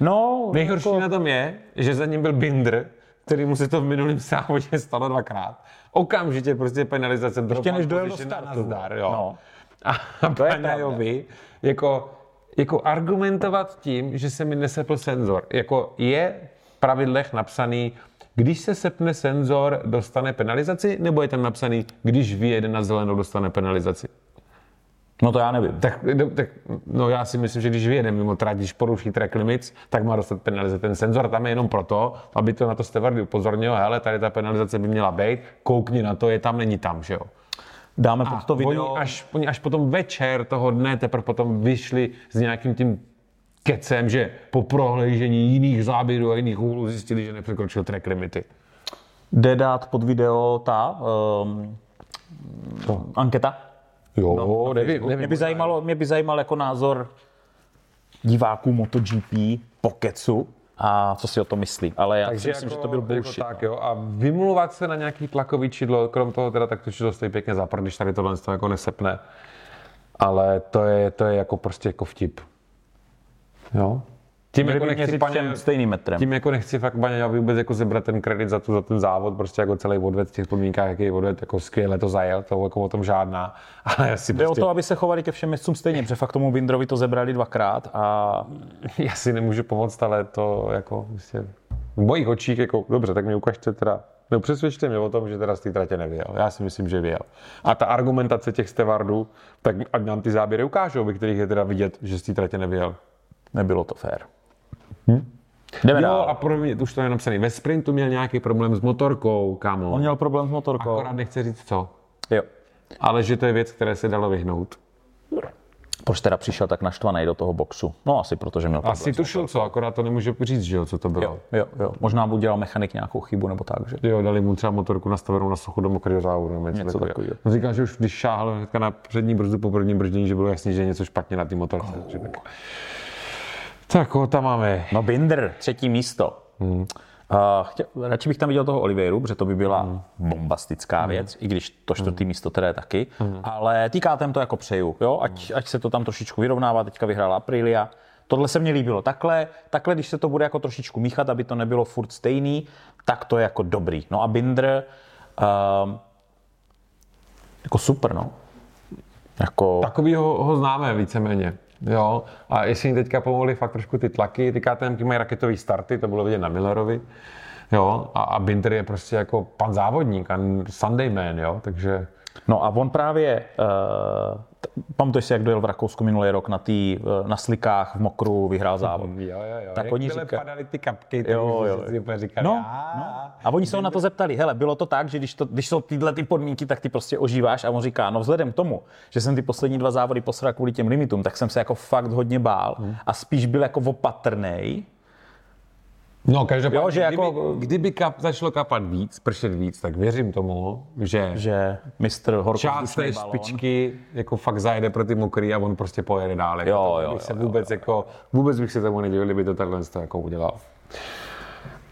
No, nejhorší jako, na tom je, že za ním byl Binder, který mu se to v minulém závodě stalo dvakrát. Okamžitě prostě penalizace. Ještě než dojel do startu. Nazdar, jo. No. A To je Paňajovi jako, jako argumentovat tím, že se mi nesepl senzor. Jako je v pravidlech napsaný, když se sepne senzor, dostane penalizaci, nebo je tam napsaný, když vyjede na zelenou, dostane penalizaci? No to já nevím. Tak, no, tak no já si myslím, že když vyjede mimo trať, když poruší track limits, tak má dostat penalizaci. Ten senzor tam je jenom proto, aby to na to stevardy upozornil, hele, tady ta penalizace by měla být, koukni na to, je tam, není tam, že jo. Dáme pod to video. Oni až, oni až potom večer toho dne teprve potom vyšli s nějakým tím kecem, že po prohlížení jiných záběrů a jiných úhlů zjistili, že nepřekročil track limity. Jde dát pod video ta um, anketa? Jo, No, nevím, Mě by, zajímalo, mě by zajímal jako názor diváků MotoGP po kecu a co si o to myslí. Ale já si myslím, že to byl bullshit. Jako tak, jo. A vymluvat se na nějaký tlakový čidlo, krom toho teda tak to čidlo stojí pěkně za prd, když tady tohle to jako nesepne. Ale to je, to je jako prostě jako vtip. Jo? Tím jako by nechci, měřit paně, stejným metrem. tím jako nechci fakt Baňajovi vůbec jako zebrat ten kredit za, tu, za ten závod, prostě jako celý odved v těch podmínkách, jaký odved, jako skvěle to zajel, to jako o tom žádná. Ale já si Jde o prostě, to, aby se chovali ke všem městcům stejně, protože fakt tomu Bindrovi to zebrali dvakrát a já si nemůžu pomoct, ale to jako prostě v mojich očích, jako dobře, tak mi ukažte teda, no přesvědčte mě o tom, že teda z té tratě nevyjel. Já si myslím, že vyjel. A ta argumentace těch stevardů, tak ať nám ty záběry ukážou, ve kterých je teda vidět, že z té tratě nevyjel. nebylo to fér. Jdeme Jo, dál. a pro mě, už to je napsaný, ve sprintu měl nějaký problém s motorkou, kámo. On měl problém s motorkou. Akorát nechce říct co. Jo. Ale že to je věc, které se dalo vyhnout. Proč teda přišel tak naštvaný do toho boxu? No asi protože měl problém. Asi tušil co, akorát to nemůže říct, že jo, co to bylo. Jo, jo, jo. Možná udělal mechanik nějakou chybu nebo tak, že? Jo, dali mu třeba motorku nastavenou na suchu do mokrého závodu. nebo Něco, Něco takového. On říkal, že už když šáhl hnedka na přední brzdu po prvním brždění, že bylo jasný, že je něco špatně na té motorce. Oh. Tak. Tak, koho tam máme? No Binder, třetí místo. Hmm. Uh, chtěl, radši bych tam viděl toho Oliveiru, protože to by byla mm. bombastická mm. věc, i když to čtvrtý mm. místo teda je taky. Mm. Ale týkátem to jako přeju, jo? Ať, mm. ať se to tam trošičku vyrovnává, teďka vyhrála Aprilia. Tohle se mně líbilo. Takhle, takhle, když se to bude jako trošičku míchat, aby to nebylo furt stejný, tak to je jako dobrý. No a Binder, uh, jako super, no. Jako... Takový ho, ho známe víceméně. Jo, a jestli jim teďka pomohly fakt trošku ty tlaky, ty KTM mají raketový starty, to bylo vidět na Millerovi, jo, a, a Binder je prostě jako pan závodník a Sunday man, jo, takže... No a on právě, uh, pamatuješ si, jak dojel v Rakousku minulý rok na, tý, uh, na slikách v mokru, vyhrál závod. Jo, jo, jo. Tak jak oni říká... padaly ty kapky, tak jo, jo. Si říkali, no, no. A oni se ho na to zeptali, hele, bylo to tak, že když, to, když jsou tyhle ty podmínky, tak ty prostě ožíváš a on říká, no vzhledem k tomu, že jsem ty poslední dva závody posral kvůli těm limitům, tak jsem se jako fakt hodně bál hmm. a spíš byl jako opatrnej, No, každopádně, jo, že jako, kdyby, kdyby kap, začalo kapat víc, pršet víc, tak věřím tomu, že, že mistr část té špičky jako fakt zajede pro ty mokrý a on prostě pojede dál. Jako jo, jo, bych se jo, vůbec, jo, jako, vůbec bych se tomu nedivil, kdyby to takhle jako udělal.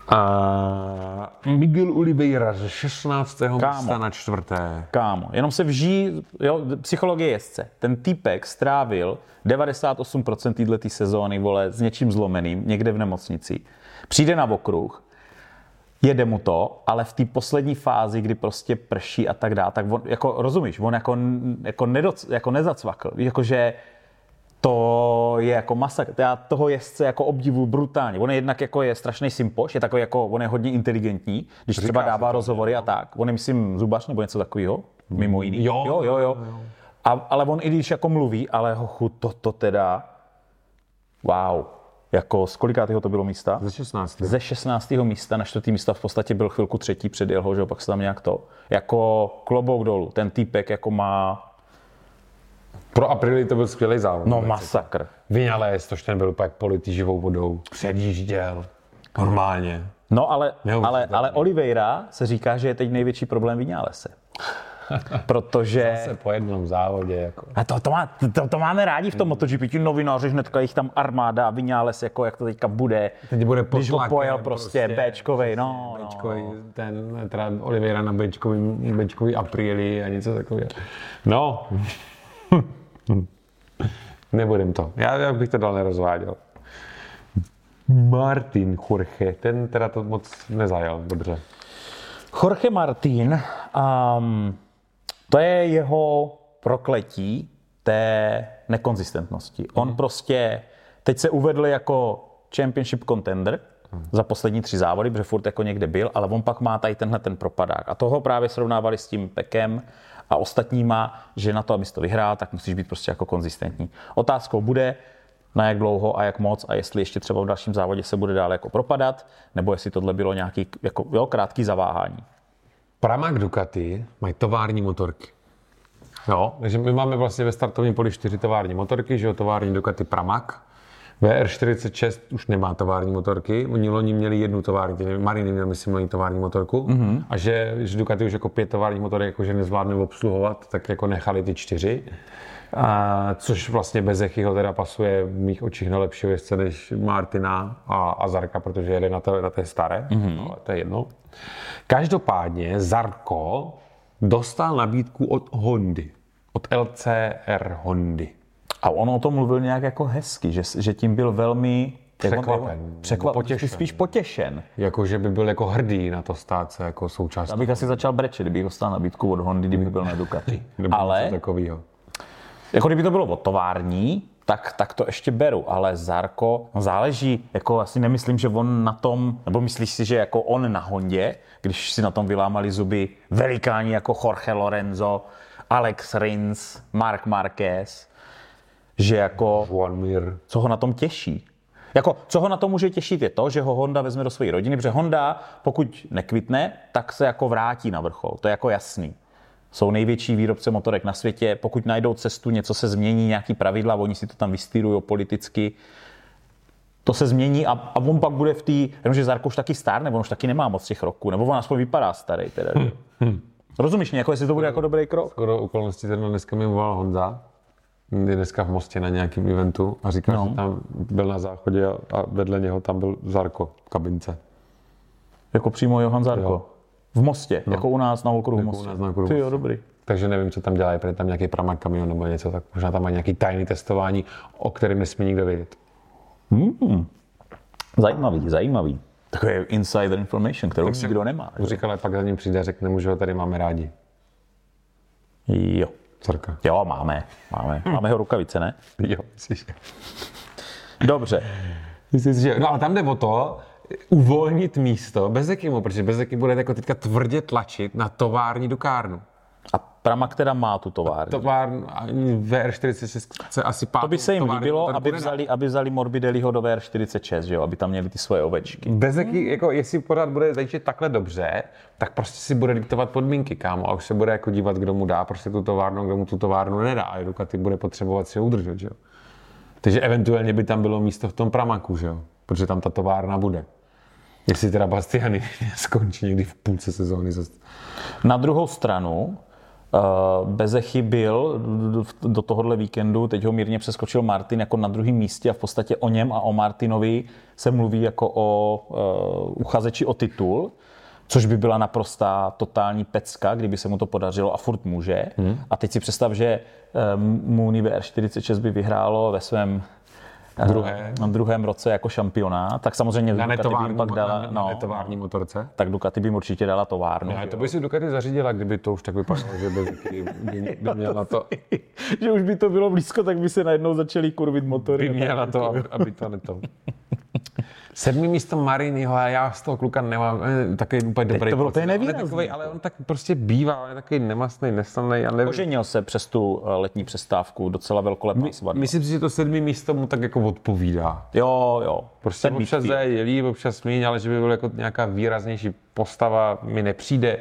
A Miguel Oliveira ze 16. Kámo, místa na čtvrté. Kámo, jenom se vží, jo, psychologie jezdce. Ten týpek strávil 98% této sezóny, vole, s něčím zlomeným, někde v nemocnici Přijde na okruh, jede mu to, ale v té poslední fázi, kdy prostě prší a tak dále, tak on, jako rozumíš, on jako, jako, nedoc, jako nezacvakl, jakože to je jako masa, já toho jezdce jako obdivu brutálně. On je jednak jako je strašný simpoš, je takový jako, on je hodně inteligentní, když Říká třeba dává rozhovory a tak. On je, myslím, zubař nebo něco takového, mimo jiný. Jo, jo, jo. jo. A, ale on i když jako mluví, ale hochu, to, to teda, wow. Jako z kolikátého to bylo místa? Ze 16. Ze 16. místa na čtvrtý místa v podstatě byl chvilku třetí, předjel ho, že pak se tam nějak to. Jako klobouk dolů. Ten týpek jako má pro Aprili to byl skvělý závod. No masakr. Vinales, tož ten byl úplně politý živou vodou. Předjížděl. Normálně. No ale, ale, ale Oliveira se říká, že je teď největší problém Vinalese. Protože... Zase po jednom závodě. Jako. A to, to, má, to, to, máme rádi v tom MotoGP, ti novináři, hnedka jich tam armáda a Vinales, jako jak to teďka bude. Teď bude Když ho pojel prostě, prostě Bčkovej, no, Bčkovej, no. ten, teda Oliveira na Bčkový, Bčkový Aprili a něco takového. No. Nebudem to. Já, já bych to dal nerozváděl. Martin Jorge, ten teda to moc nezajal, dobře. Jorge Martin, um, to je jeho prokletí té nekonzistentnosti. On hmm. prostě teď se uvedl jako championship contender hmm. za poslední tři závody, protože furt jako někde byl, ale on pak má tady tenhle ten propadák. A toho právě srovnávali s tím Pekem a ostatníma, že na to, abys to vyhrál, tak musíš být prostě jako konzistentní. Otázkou bude, na jak dlouho a jak moc a jestli ještě třeba v dalším závodě se bude dále jako propadat, nebo jestli tohle bylo nějaký jako, jo, krátký zaváhání. Pramac Ducati mají tovární motorky. Jo, takže my máme vlastně ve startovním poli čtyři tovární motorky, že jo, tovární Ducati Pramac. VR46 už nemá tovární motorky, oni loni měli jednu tovární, Marini měl myslím loni tovární motorku mm-hmm. a že, že Ducati už jako pět továrních motorek jakože nezvládne obsluhovat, tak jako nechali ty čtyři. A, což vlastně bez Echyho teda pasuje v mých očích na lepšího jezdce než Martina a, a Zarka, protože jede na, to, na té staré, mm-hmm. no, to je jedno. Každopádně Zarko dostal nabídku od Hondy, od LCR Hondy. A on o tom mluvil nějak jako hezky, že, že tím byl velmi Překvapen. Překvapen, potěšen. spíš potěšen. Jako, že by byl jako hrdý na to stát se jako součástí. Abych asi začal brečet, kdybych dostal nabídku od Hondy, kdybych byl na Ducati. Ale, takovýho. Jako kdyby to bylo od tovární, tak, tak to ještě beru, ale Zarko, no záleží, jako asi nemyslím, že on na tom, nebo myslíš si, že jako on na Hondě, když si na tom vylámali zuby velikáni jako Jorge Lorenzo, Alex Rins, Mark Marquez, že jako, Juan Mir. co ho na tom těší. Jako, co ho na tom může těšit je to, že ho Honda vezme do své rodiny, protože Honda, pokud nekvitne, tak se jako vrátí na vrchol. To je jako jasný jsou největší výrobce motorek na světě. Pokud najdou cestu, něco se změní, nějaký pravidla, oni si to tam vystýrují politicky, to se změní a, a on pak bude v té, jenomže Zarko už taky star, nebo už taky nemá moc těch roků, nebo on aspoň vypadá starý. Teda, hmm. Hmm. Rozumíš mě, jako jestli to bude jako dobrý krok? Skoro okolností ten dneska mi volal Honza, je dneska v Mostě na nějakém eventu a říkal, no. že tam byl na záchodě a, a vedle něho tam byl Zarko v kabince. Jako přímo Johan Zarko. Jo. V Mostě, no. jako u nás na okruhu jako Mostě. U nás na okruhu Ty jo, dobrý. Takže nevím, co tam dělají, protože tam nějaký pramak kamion nebo něco, tak možná tam mají nějaký tajný testování, o kterém nesmí nikdo vědět. Hmm. Zajímavý, zajímavý. Takový insider information, kterou tak nikdo nemá. Říkal, ale pak za ním přijde a řekne mu, že ho tady máme rádi. Jo. Cirka. Jo, máme. Máme, máme ho rukavice, ne? Jo, myslíš. Dobře. Myslíš, že... No ale tam jde o to, uvolnit místo Bezekimu, protože Bezeky bude jako teďka tvrdě tlačit na tovární dukárnu. A Pramak teda má tu továrnu. Továrnu, VR46 se asi pátý To by se jim líbilo, aby vzali, aby vzali Morbidelliho do VR46, že jo? aby tam měli ty svoje ovečky. Bezeky, jako jestli pořád bude zajíčet takhle dobře, tak prostě si bude diktovat podmínky, kámo, a už se bude jako dívat, kdo mu dá prostě tu továrnu, kdo mu tu továrnu nedá. A Ducati bude potřebovat si ho udržet, že jo? Takže eventuálně by tam bylo místo v tom Pramaku, že jo? Protože tam ta továrna bude. Jestli teda Bastiany skončí někdy v půlce sezóny. Na druhou stranu, Uh, Bezechy byl do tohohle víkendu, teď ho mírně přeskočil Martin jako na druhém místě a v podstatě o něm a o Martinovi se mluví jako o uh, uchazeči o titul, což by byla naprostá totální pecka, kdyby se mu to podařilo a furt může. Hmm. A teď si představ, že uh, Mooney VR46 by vyhrálo ve svém druhé. na druhém roce jako šampiona, tak samozřejmě na Ducati by pak dala, na, no, netovární motorce. Tak Ducati by určitě dala továrnu. No, to by si Ducati zařídila, kdyby to už tak vypadalo, že by, by, by měl na to. že už by to bylo blízko, tak by se najednou začaly kurvit motory. By měl na to, aby, aby to neto. Sedmý místo Mariniho a já z toho kluka nemám eh, takový úplně dobrý to bylo pocit. On je takový, ale on tak prostě bývá, on je takový nemastný, neslaný. Ale... Oženil se přes tu eh, letní přestávku, docela velkolepá svatba. Myslím si, že to sedmý místo mu tak jako odpovídá. Jo, jo. Prostě Ten občas je jelí, občas míň, ale že by byl jako nějaká výraznější postava, mi nepřijde.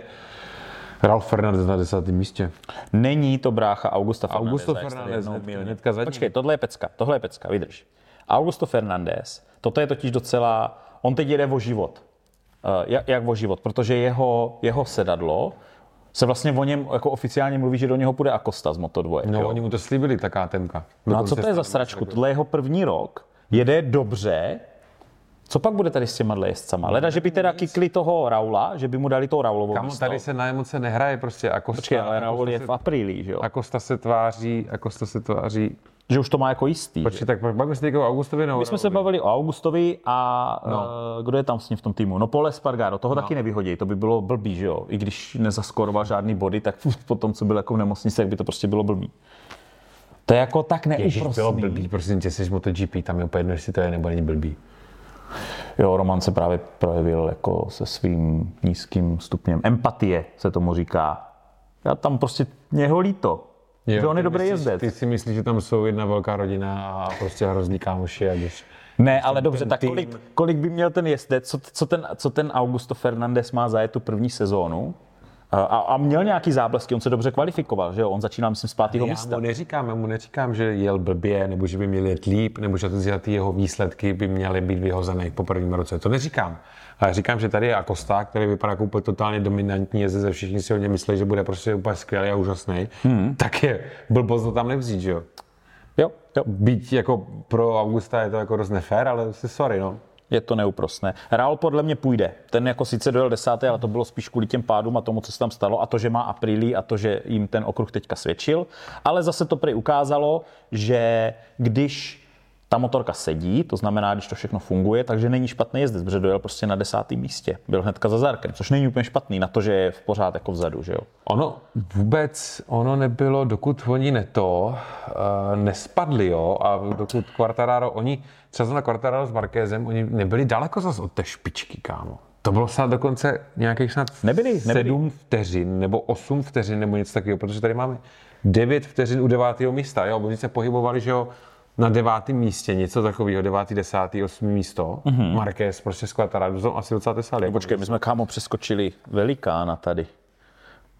Ralf Fernandez na desátém místě. Není to brácha Augusta Fernandez. Augusto Fernandez, hnedka Počkej, tohle je pecka, tohle je pecka, vydrž. Augusto Fernandez Toto je totiž docela, on teď jede o život. Uh, jak, jak o život, protože jeho, jeho sedadlo se vlastně o něm jako oficiálně mluví, že do něho půjde Acosta z Moto2. No, jo? oni mu to slíbili, ta KTMka. No a co to je za sračku? Tohle je jeho první rok, jede dobře, co pak bude tady s těma jezdcama? Leda, že by teda kikli toho Raula, že by mu dali toho Raulovo Kamu, tady se na emoce nehraje prostě. Acosta, Počkej, ale Raul je v apríli, že jo? Acosta se tváří, Acosta se tváří že už to má jako jistý. Počkej, tak bavíme se o Augustovi nebo My jsme se bavili o Augustovi a no. uh, kdo je tam s ním v tom týmu? No Pole Spargaro, toho no. taky nevyhodí, to by bylo blbý, že jo? I když nezaskoroval žádný body, tak po tom, co byl jako v nemocnici, tak by to prostě bylo blbý. To je jako tak neúprostný. Ježiš, bylo blbý, prosím tě, jsi MotoGP, tam je úplně jedno, jestli to je nebo není blbý. Jo, Roman se právě projevil jako se svým nízkým stupněm empatie, se tomu říká. Já tam prostě, mě ho líto. Jo, že on je dobrý jezdec. Ty si myslíš, že tam jsou jedna velká rodina a prostě hrozný kámoši a když... Ne, ale dobře, tak kolik, kolik by měl ten jezdec, co, co, ten, co ten Augusto Fernandez má za tu první sezónu? A, a měl nějaký záblesky, on se dobře kvalifikoval, že jo? On začínal, myslím, z pátého místa. Já mu neříkám, já mu neříkám, že jel blbě, nebo že by měl jet líp, nebo že ty jeho výsledky by měly být vyhozené po prvním roce. To neříkám. Ale říkám, že tady je Acosta, který vypadá jako úplně totálně dominantní jezdec, všichni si o něm myslí, že bude prostě úplně skvělý a úžasný, hmm. tak je blbost to tam nevzít, že jo? Jo, jo. Být jako pro Augusta je to jako dost nefér, ale si sorry, no je to neúprostné. Raul podle mě půjde. Ten jako sice dojel desátý, ale to bylo spíš kvůli těm pádům a tomu, co se tam stalo a to, že má aprílí a to, že jim ten okruh teďka svědčil. Ale zase to prý ukázalo, že když ta motorka sedí, to znamená, když to všechno funguje, takže není špatný jezdec, protože dojel prostě na desátém místě. Byl hnedka za Zarkem, což není úplně špatný na to, že je v pořád jako vzadu, že jo? Ono vůbec, ono nebylo, dokud oni neto, uh, nespadli, jo, a dokud Quartararo, oni, třeba na Quartararo s Markézem, oni nebyli daleko zase od té špičky, kámo. To bylo snad dokonce nějakých snad nebyli, sedm vteřin, nebo osm vteřin, nebo něco takového, protože tady máme devět vteřin u devátého místa, jo, oni se pohybovali, že jo, na devátém místě, něco takového, devátý, desátý, osmý místo. Mm-hmm. Marquez prostě s Quattararo, asi docela tesali. No, počkej, my jsme kámo přeskočili velikána tady.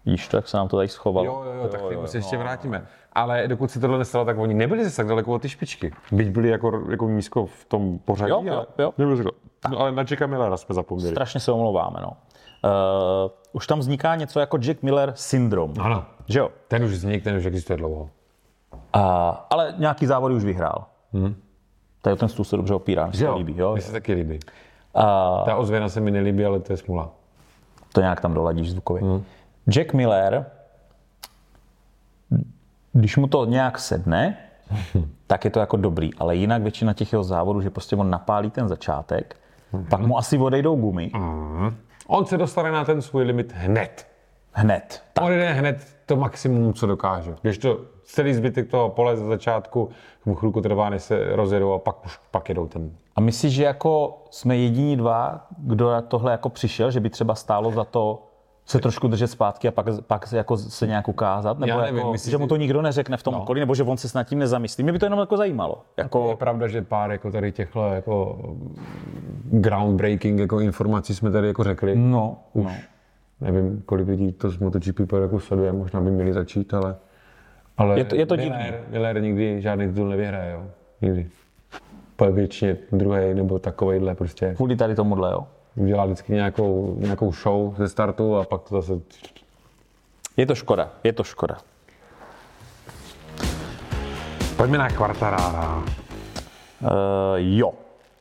Víš to, jak se nám to tady schovalo. Jo, jo, jo, tak jo, se ještě no, vrátíme. No. Ale dokud se tohle nestalo, tak oni nebyli zase tak daleko od ty špičky. Byť byli jako, jako nízko v tom pořadí, jo, jo, jo. Nebyli no, ale na Jacka Millera jsme zapomněli. Strašně se omlouváme, no. Uh, už tam vzniká něco jako Jack Miller syndrom. Ano. Že jo? Ten už vznik, ten už existuje dlouho. A, ale nějaký závody už vyhrál. Hmm. Tady ten stůl se dobře opírá, mi se líbí. Jo? Mně se taky líbí. A... Ta ozvěna se mi nelíbí, ale to je smula. To nějak tam doladíš zvukově. Hmm. Jack Miller, když mu to nějak sedne, tak je to jako dobrý, ale jinak většina těch jeho závodů, že prostě on napálí ten začátek, hmm. pak mu asi odejdou gumy. Hmm. On se dostane na ten svůj limit hned. Hned. Tak. On jde hned to maximum, co dokáže. Když to celý zbytek toho pole za začátku, mu chvilku trvá, než se rozjedou a pak už pak jedou ten. A myslíš, že jako jsme jediní dva, kdo na tohle jako přišel, že by třeba stálo za to se trošku držet zpátky a pak, pak se, jako se nějak ukázat? Nebo nevím, jako, myslíš, že mu to nikdo neřekne v tom no. okolí, nebo že on se s nad tím nezamyslí? Mě by to jenom jako zajímalo. Jako... Je pravda, že pár jako tady těchto jako groundbreaking jako informací jsme tady jako řekli. No, už. no. Nevím, kolik lidí to z MotoGP jako sleduje, možná by měli začít, ale, ale je to, je to Miller, divný. Miller nikdy žádný titul nevyhraje, jo. Nikdy. Po většině druhý nebo takovejhle prostě. Kvůli tady tomuhle, jo? Udělá vždycky nějakou, nějakou show ze startu a pak to zase... Je to škoda, je to škoda. Pojďme na Quartarara. Uh, jo.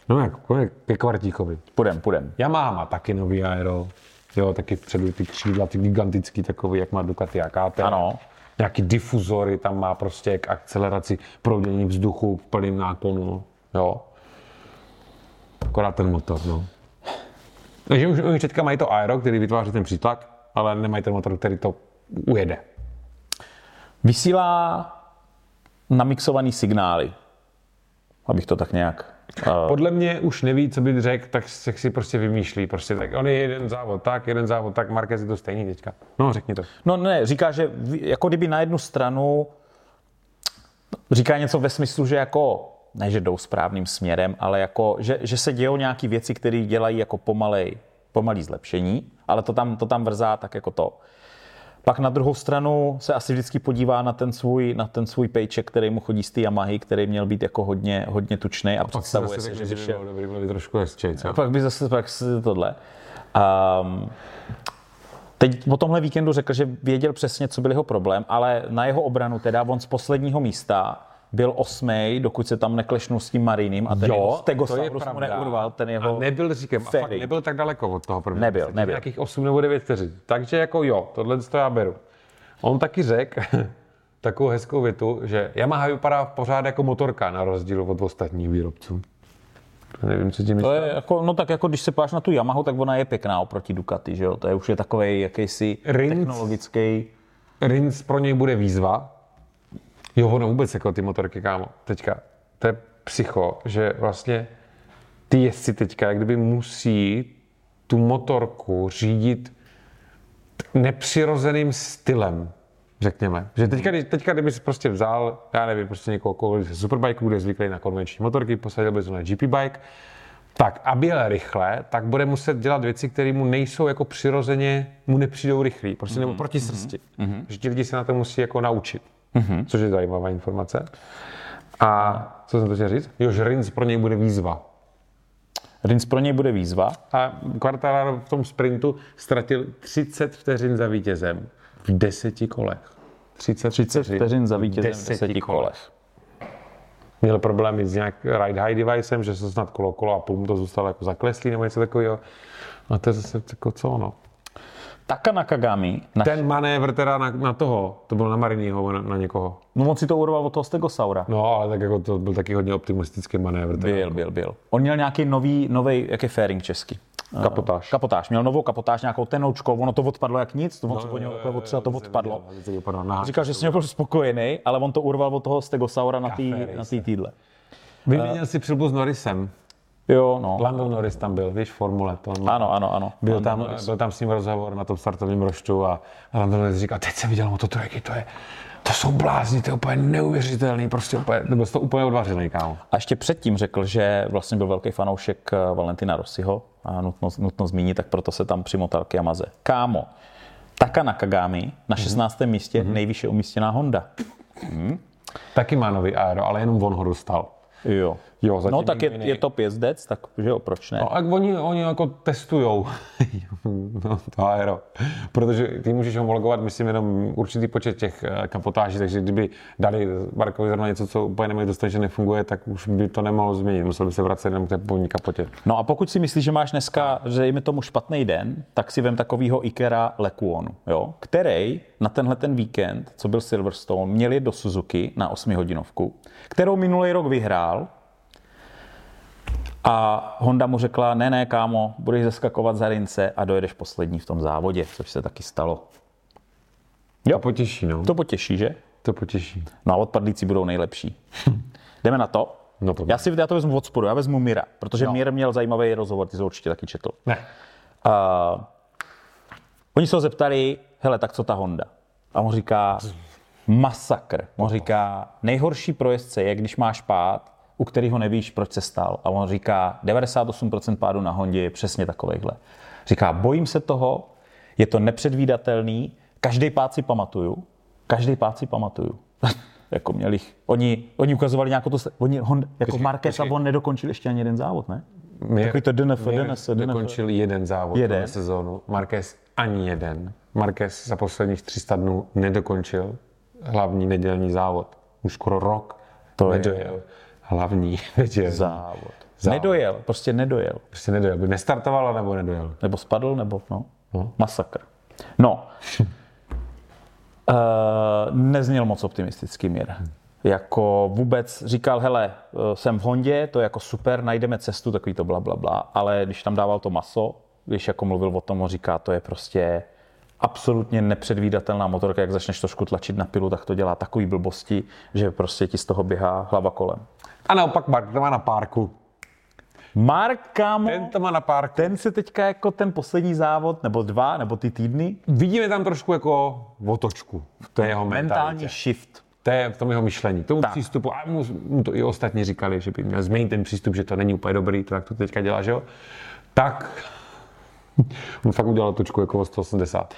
No jak, ke kvartíkovi. Půjdem, půjdem. Yamaha taky nový aero. Jo, taky vpředu ty křídla, ty gigantický takový, jak má Ducati a KT. Ano. Nějaký difuzory, tam má prostě k akceleraci proudění vzduchu v plným náklonu. Jo. Akorát ten motor, no. Takže už, už teďka mají to aero, který vytváří ten přítlak, ale nemají ten motor, který to ujede. Vysílá namixovaný signály, abych to tak nějak Uh, Podle mě už neví, co by řekl, tak si prostě vymýšlí. Prostě tak on je jeden závod tak, jeden závod tak, Marquez je to stejný teďka. No, řekni to. No ne, říká, že jako kdyby na jednu stranu říká něco ve smyslu, že jako ne, že jdou správným směrem, ale jako, že, že se dějou nějaké věci, které dělají jako pomalej, pomalý zlepšení, ale to tam, to tam vrzá tak jako to. Pak na druhou stranu se asi vždycky podívá na ten svůj, na ten svůj paycheck, který mu chodí z té Yamahy, který měl být jako hodně, hodně tučný a, a představuje si, že vyšel. Dobrý, byl trošku hezčej, co? Pak by zase pak tohle. Um, Teď po tomhle víkendu řekl, že věděl přesně, co byl jeho problém, ale na jeho obranu teda on z posledního místa byl osmý, dokud se tam neklešnul s tím Marinem a ten jo, Stegosaurus mu neurval, ten jeho A nebyl, říkám, a fakt nebyl tak daleko od toho prvního. Nebyl, nebyl. Nějakých 8 nebo 9 vteřin. Takže jako jo, tohle to já beru. On taky řekl takovou hezkou větu, že Yamaha vypadá pořád jako motorka na rozdíl od ostatních výrobců. Nevím, co tím to je jako, no tak jako když se páš na tu Yamahu, tak ona je pěkná oproti Ducati, že jo? To je už je takový jakýsi Rins, technologický... Rins pro něj bude výzva, Jo, ono vůbec jako ty motorky, kámo. Teďka, to je psycho, že vlastně ty jezdci teďka jak kdyby musí tu motorku řídit nepřirozeným stylem, řekněme. Že teďka, teďka kdyby si prostě vzal, já nevím, prostě někoho, koho ze superbike bude zvyklý na konvenční motorky, posadil by na GP bike, tak aby jel rychle, tak bude muset dělat věci, které mu nejsou jako přirozeně, mu nepřijdou rychlý, prostě mm-hmm. nebo proti srsti. Mm-hmm. Že ti lidi se na to musí jako naučit mm-hmm. což je zajímavá informace. A co jsem to chtěl říct? Jo, že Rins pro něj bude výzva. Rins pro něj bude výzva. A Quartararo v tom sprintu ztratil 30 vteřin za vítězem v deseti kolech. 30, 30 vteřin za vítězem v deseti kolech. Měl problémy s nějak ride high devicem, že se snad kolo, kolo a půl mu to zůstalo jako zakleslý nebo něco takového. A to je zase jako co ono. Taka Nakagami. Naš... Ten manévr teda na, na toho, to byl na Mariního, na, na někoho. No on si to urval od toho Stegosaura. No, ale tak jako to byl taky hodně optimistický manévr. Byl, jako. byl, byl. On měl nějaký nový, nový, jak je fairing česky? Kapotáž. Kapotáž. Měl novou kapotáž, nějakou tenoučkou, ono to odpadlo jak nic, to no, po něm třeba to odpadlo. Říkal, že s ním byl spokojený, ale on to urval od toho Stegosaura na té týdle. Vyměnil si přilbu s Norrisem. Jo, no. Lando Norris tam byl, víš, formule. To, no. Ano, ano, ano. Byl tam, byl tam s ním rozhovor na tom startovním roštu a Lando Norris říkal, teď jsem viděl moto trojky, to je, to jsou blázni, to je úplně neuvěřitelný, prostě úplně, byl to úplně odvařený, kámo. A ještě předtím řekl, že vlastně byl velký fanoušek eh, Valentina Rossiho a nutno, nutno zmínit, tak proto se tam přimotal k Yamaze. Kámo, Taka Nakagami na 16. Mm-hmm. místě mm-hmm. nejvýše umístěná Honda. Mm. Taky má nový aero, ale jenom on ho dostal. Jo. Jo, zatím No tak je, jiný. je top jezdec, tak že jo, proč ne? No, a oni, oni jako testujou no, to aero, protože ty můžeš homologovat, myslím, jenom určitý počet těch eh, kapotáží, takže kdyby dali Markovi zrovna něco, co úplně nemají dostatečně nefunguje, tak už by to nemohlo změnit, musel by se vracet jenom k té původní kapotě. No a pokud si myslíš, že máš dneska, že dejme tomu špatný den, tak si vem takovýho Ikera Lekuonu, jo, který na tenhle ten víkend, co byl Silverstone, měl jít do Suzuki na 8 hodinovku, kterou minulý rok vyhrál a Honda mu řekla, ne, ne, kámo, budeš zeskakovat za rince a dojedeš poslední v tom závodě, což se taky stalo. Jo. To potěší, no. To potěší, že? To potěší. No a odpadlíci budou nejlepší. Jdeme na to? No, pojďme. já si já to vezmu od spodu, já vezmu Mira, protože no. Mir měl zajímavý rozhovor, ty jsi určitě taky četl. Ne. Uh, oni se ho zeptali, hele, tak co ta Honda? A on říká, masakr. On říká, nejhorší pro jezdce je, když máš pád, u kterého nevíš, proč se stal. A on říká, 98% pádu na Hondě je přesně takovejhle. Říká, bojím se toho, je to nepředvídatelný, každý pád si pamatuju, každý pád si pamatuju. jako měli, oni, oni ukazovali nějakou to, oni, Honda, jako Počkej, Marquez a on nedokončil ještě ani jeden závod, ne? Mir, Takový to DNF, Mir DNF. dokončil jeden závod Jeden. sezónu. Marquez ani jeden. Marquez za posledních 300 dnů nedokončil hlavní nedělní závod. Už skoro rok To je- nedojel. Hlavní nedělní. Závod. Závod. Nedojel, prostě nedojel. Prostě nedojel. By nestartoval, nebo nedojel. Nebo spadl, nebo no. Masakr. No. Uh, nezněl moc optimistický mír. Jako vůbec říkal, hele, eh, jsem v Hondě, to je jako super, najdeme cestu, takový to bla, bla, bla. Ale když tam dával to maso, když jako mluvil o tom, on říká, to je prostě absolutně nepředvídatelná motorka, jak začneš trošku tlačit na pilu, tak to dělá takový blbosti, že prostě ti z toho běhá hlava kolem. A naopak Mark to má na párku. Mark, kámo, Ten to má na párku. ten se teďka jako ten poslední závod, nebo dva, nebo ty týdny, Vidíme tam trošku jako otočku v té jeho mentální mentalitě. shift. To je v tom jeho myšlení, tomu Tak. přístupu. A mu, mu, to i ostatní říkali, že by měl změnit ten přístup, že to není úplně dobrý, to jak to teďka dělá, že jo? Tak on fakt udělal točku jako o 180.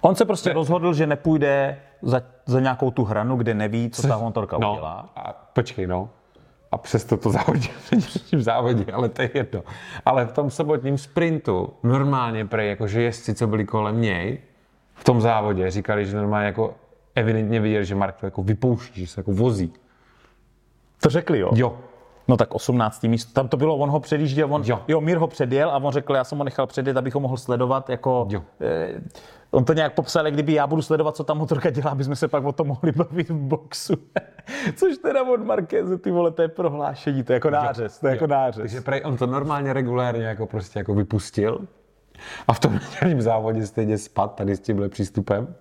On se prostě rozhodl, že nepůjde za, za nějakou tu hranu, kde neví, co ta motorka No, udělá. a počkej, no. A přesto to závodí v závodě, ale to je jedno. Ale v tom sobotním sprintu normálně prej, jakože jezdci, co byli kolem něj, v tom závodě říkali, že normálně jako evidentně viděli, že Mark to jako vypouští, že se jako vozí. To řekli, jo? Jo, No tak 18. místo. Tam to bylo, on ho předjížděl, on, jo. Jo. jo, Mír ho předjel a on řekl, já jsem ho nechal předjet, abych ho mohl sledovat, jako, Jo. eh, on to nějak popsal, jak kdyby já budu sledovat, co ta motorka dělá, aby jsme se pak o tom mohli bavit v boxu. Což teda od Markéze, ty vole, to je prohlášení, to je jako nářez, to je jako nářez. Takže prej on to normálně regulérně jako prostě jako vypustil. A v tom nedělním závodě stejně spad tady s tímhle přístupem.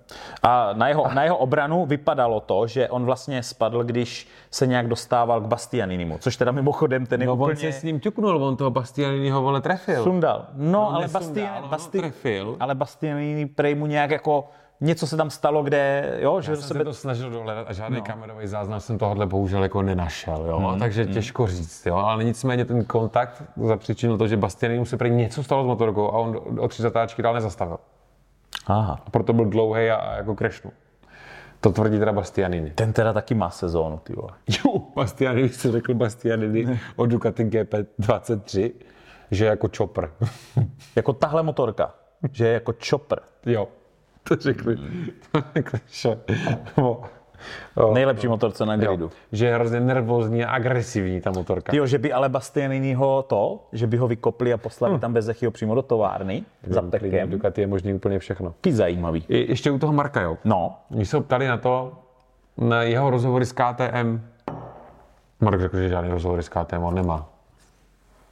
A na jeho, na jeho obranu vypadalo to, že on vlastně spadl, když se nějak dostával k Bastianinimu, což teda mimochodem ten je No úplně... on se s ním ťuknul, on toho Bastianiniho vole trefil. Sundal. No, No, ale, Bastian, trefil. ale Bastianini prej mu nějak jako něco se tam stalo, kde, jo, že Já jsem sebe... se to snažil dohledat a žádný no. kamerový záznam jsem tohohle bohužel jako nenašel, jo? Hmm, takže těžko říct, jo? ale nicméně ten kontakt zapříčinil to, že Bastianini se prý něco stalo s motorkou a on o tři zatáčky dál nezastavil. Aha. A proto byl dlouhý a, a jako crashnul. To tvrdí teda Bastianini. Ten teda taky má sezónu, ty vole. Jo, Bastianini, jsi řekl Bastianini o Ducati GP23, že je jako chopper. Jako tahle motorka, že je jako chopper. jo, to řekli. To řekli. O, o, Nejlepší motorce na jo, gridu. že je hrozně nervózní a agresivní ta motorka. Jo, že by ale Bastianiniho to, že by ho vykopli a poslali Hm. tam bez Echyho přímo do továrny za Klidně, pekem. Ducati je možný úplně všechno. Taky zajímavý. I, ještě u toho Marka, jo. No, Oni se ptali na to, na jeho rozhovory s KTM. Mark řekl, že žádný rozhovory s KTM on nemá.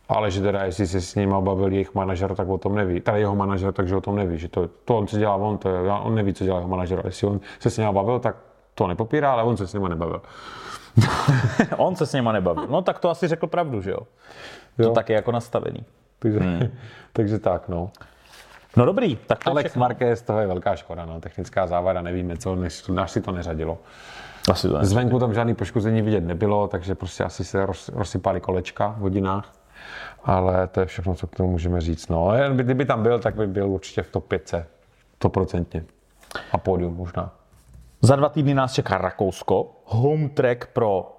Ale že teda, jestli se s ním bavil jejich manažer, tak o tom neví. Teda jeho manažer, takže o tom neví. Že to, to on, co dělá on, to je, on neví, co dělá jeho manažer. Jestli on se s ním bavil, tak to nepopírá, ale on se s ním nebavil. on se s něma nebavil. No tak to asi řekl pravdu, že jo? To Jo. tak je jako nastavený. Takže, takže tak, no. No dobrý, tak to Alex všechno. Marquez, toho je velká škoda, no. Technická závada, nevíme co, než, až si to neřadilo. Asi to. Zvenku tam žádný poškození vidět nebylo, takže prostě asi se roz, rozsypali kolečka v hodinách. Ale to je všechno, co k tomu můžeme říct. No, kdyby tam byl, tak by byl určitě v top 5. 100%. A pódium možná. Za dva týdny nás čeká Rakousko, home track pro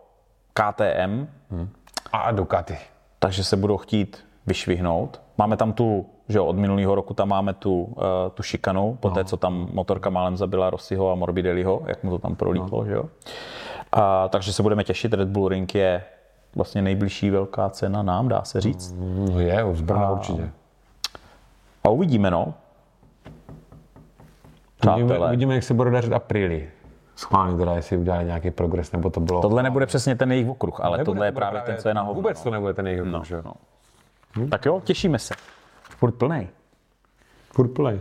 KTM. Hmm. A Ducati. takže se budou chtít vyšvihnout. Máme tam tu, že jo, od minulého roku tam máme tu, uh, tu šikanu, po té, co tam motorka málem zabila Rossiho a Morbidelliho, jak mu to tam prolítlo, že jo. A, takže se budeme těšit, Red Bull Ring je vlastně nejbližší velká cena nám, dá se říct. No je, z Brna určitě. A uvidíme, no. Uvidíme, Přátelé, uvidíme, jak se bude dařit apríli. Schválně teda, jestli udělali nějaký progres, nebo to bylo... tohle nebude přesně ten jejich okruh, ale Nebude, tohle je to bude právě ten, co je na hovno. Vůbec to nebude ten jejich No, no, že? no. Tak jo, těšíme se. Furt plnej. Furt play.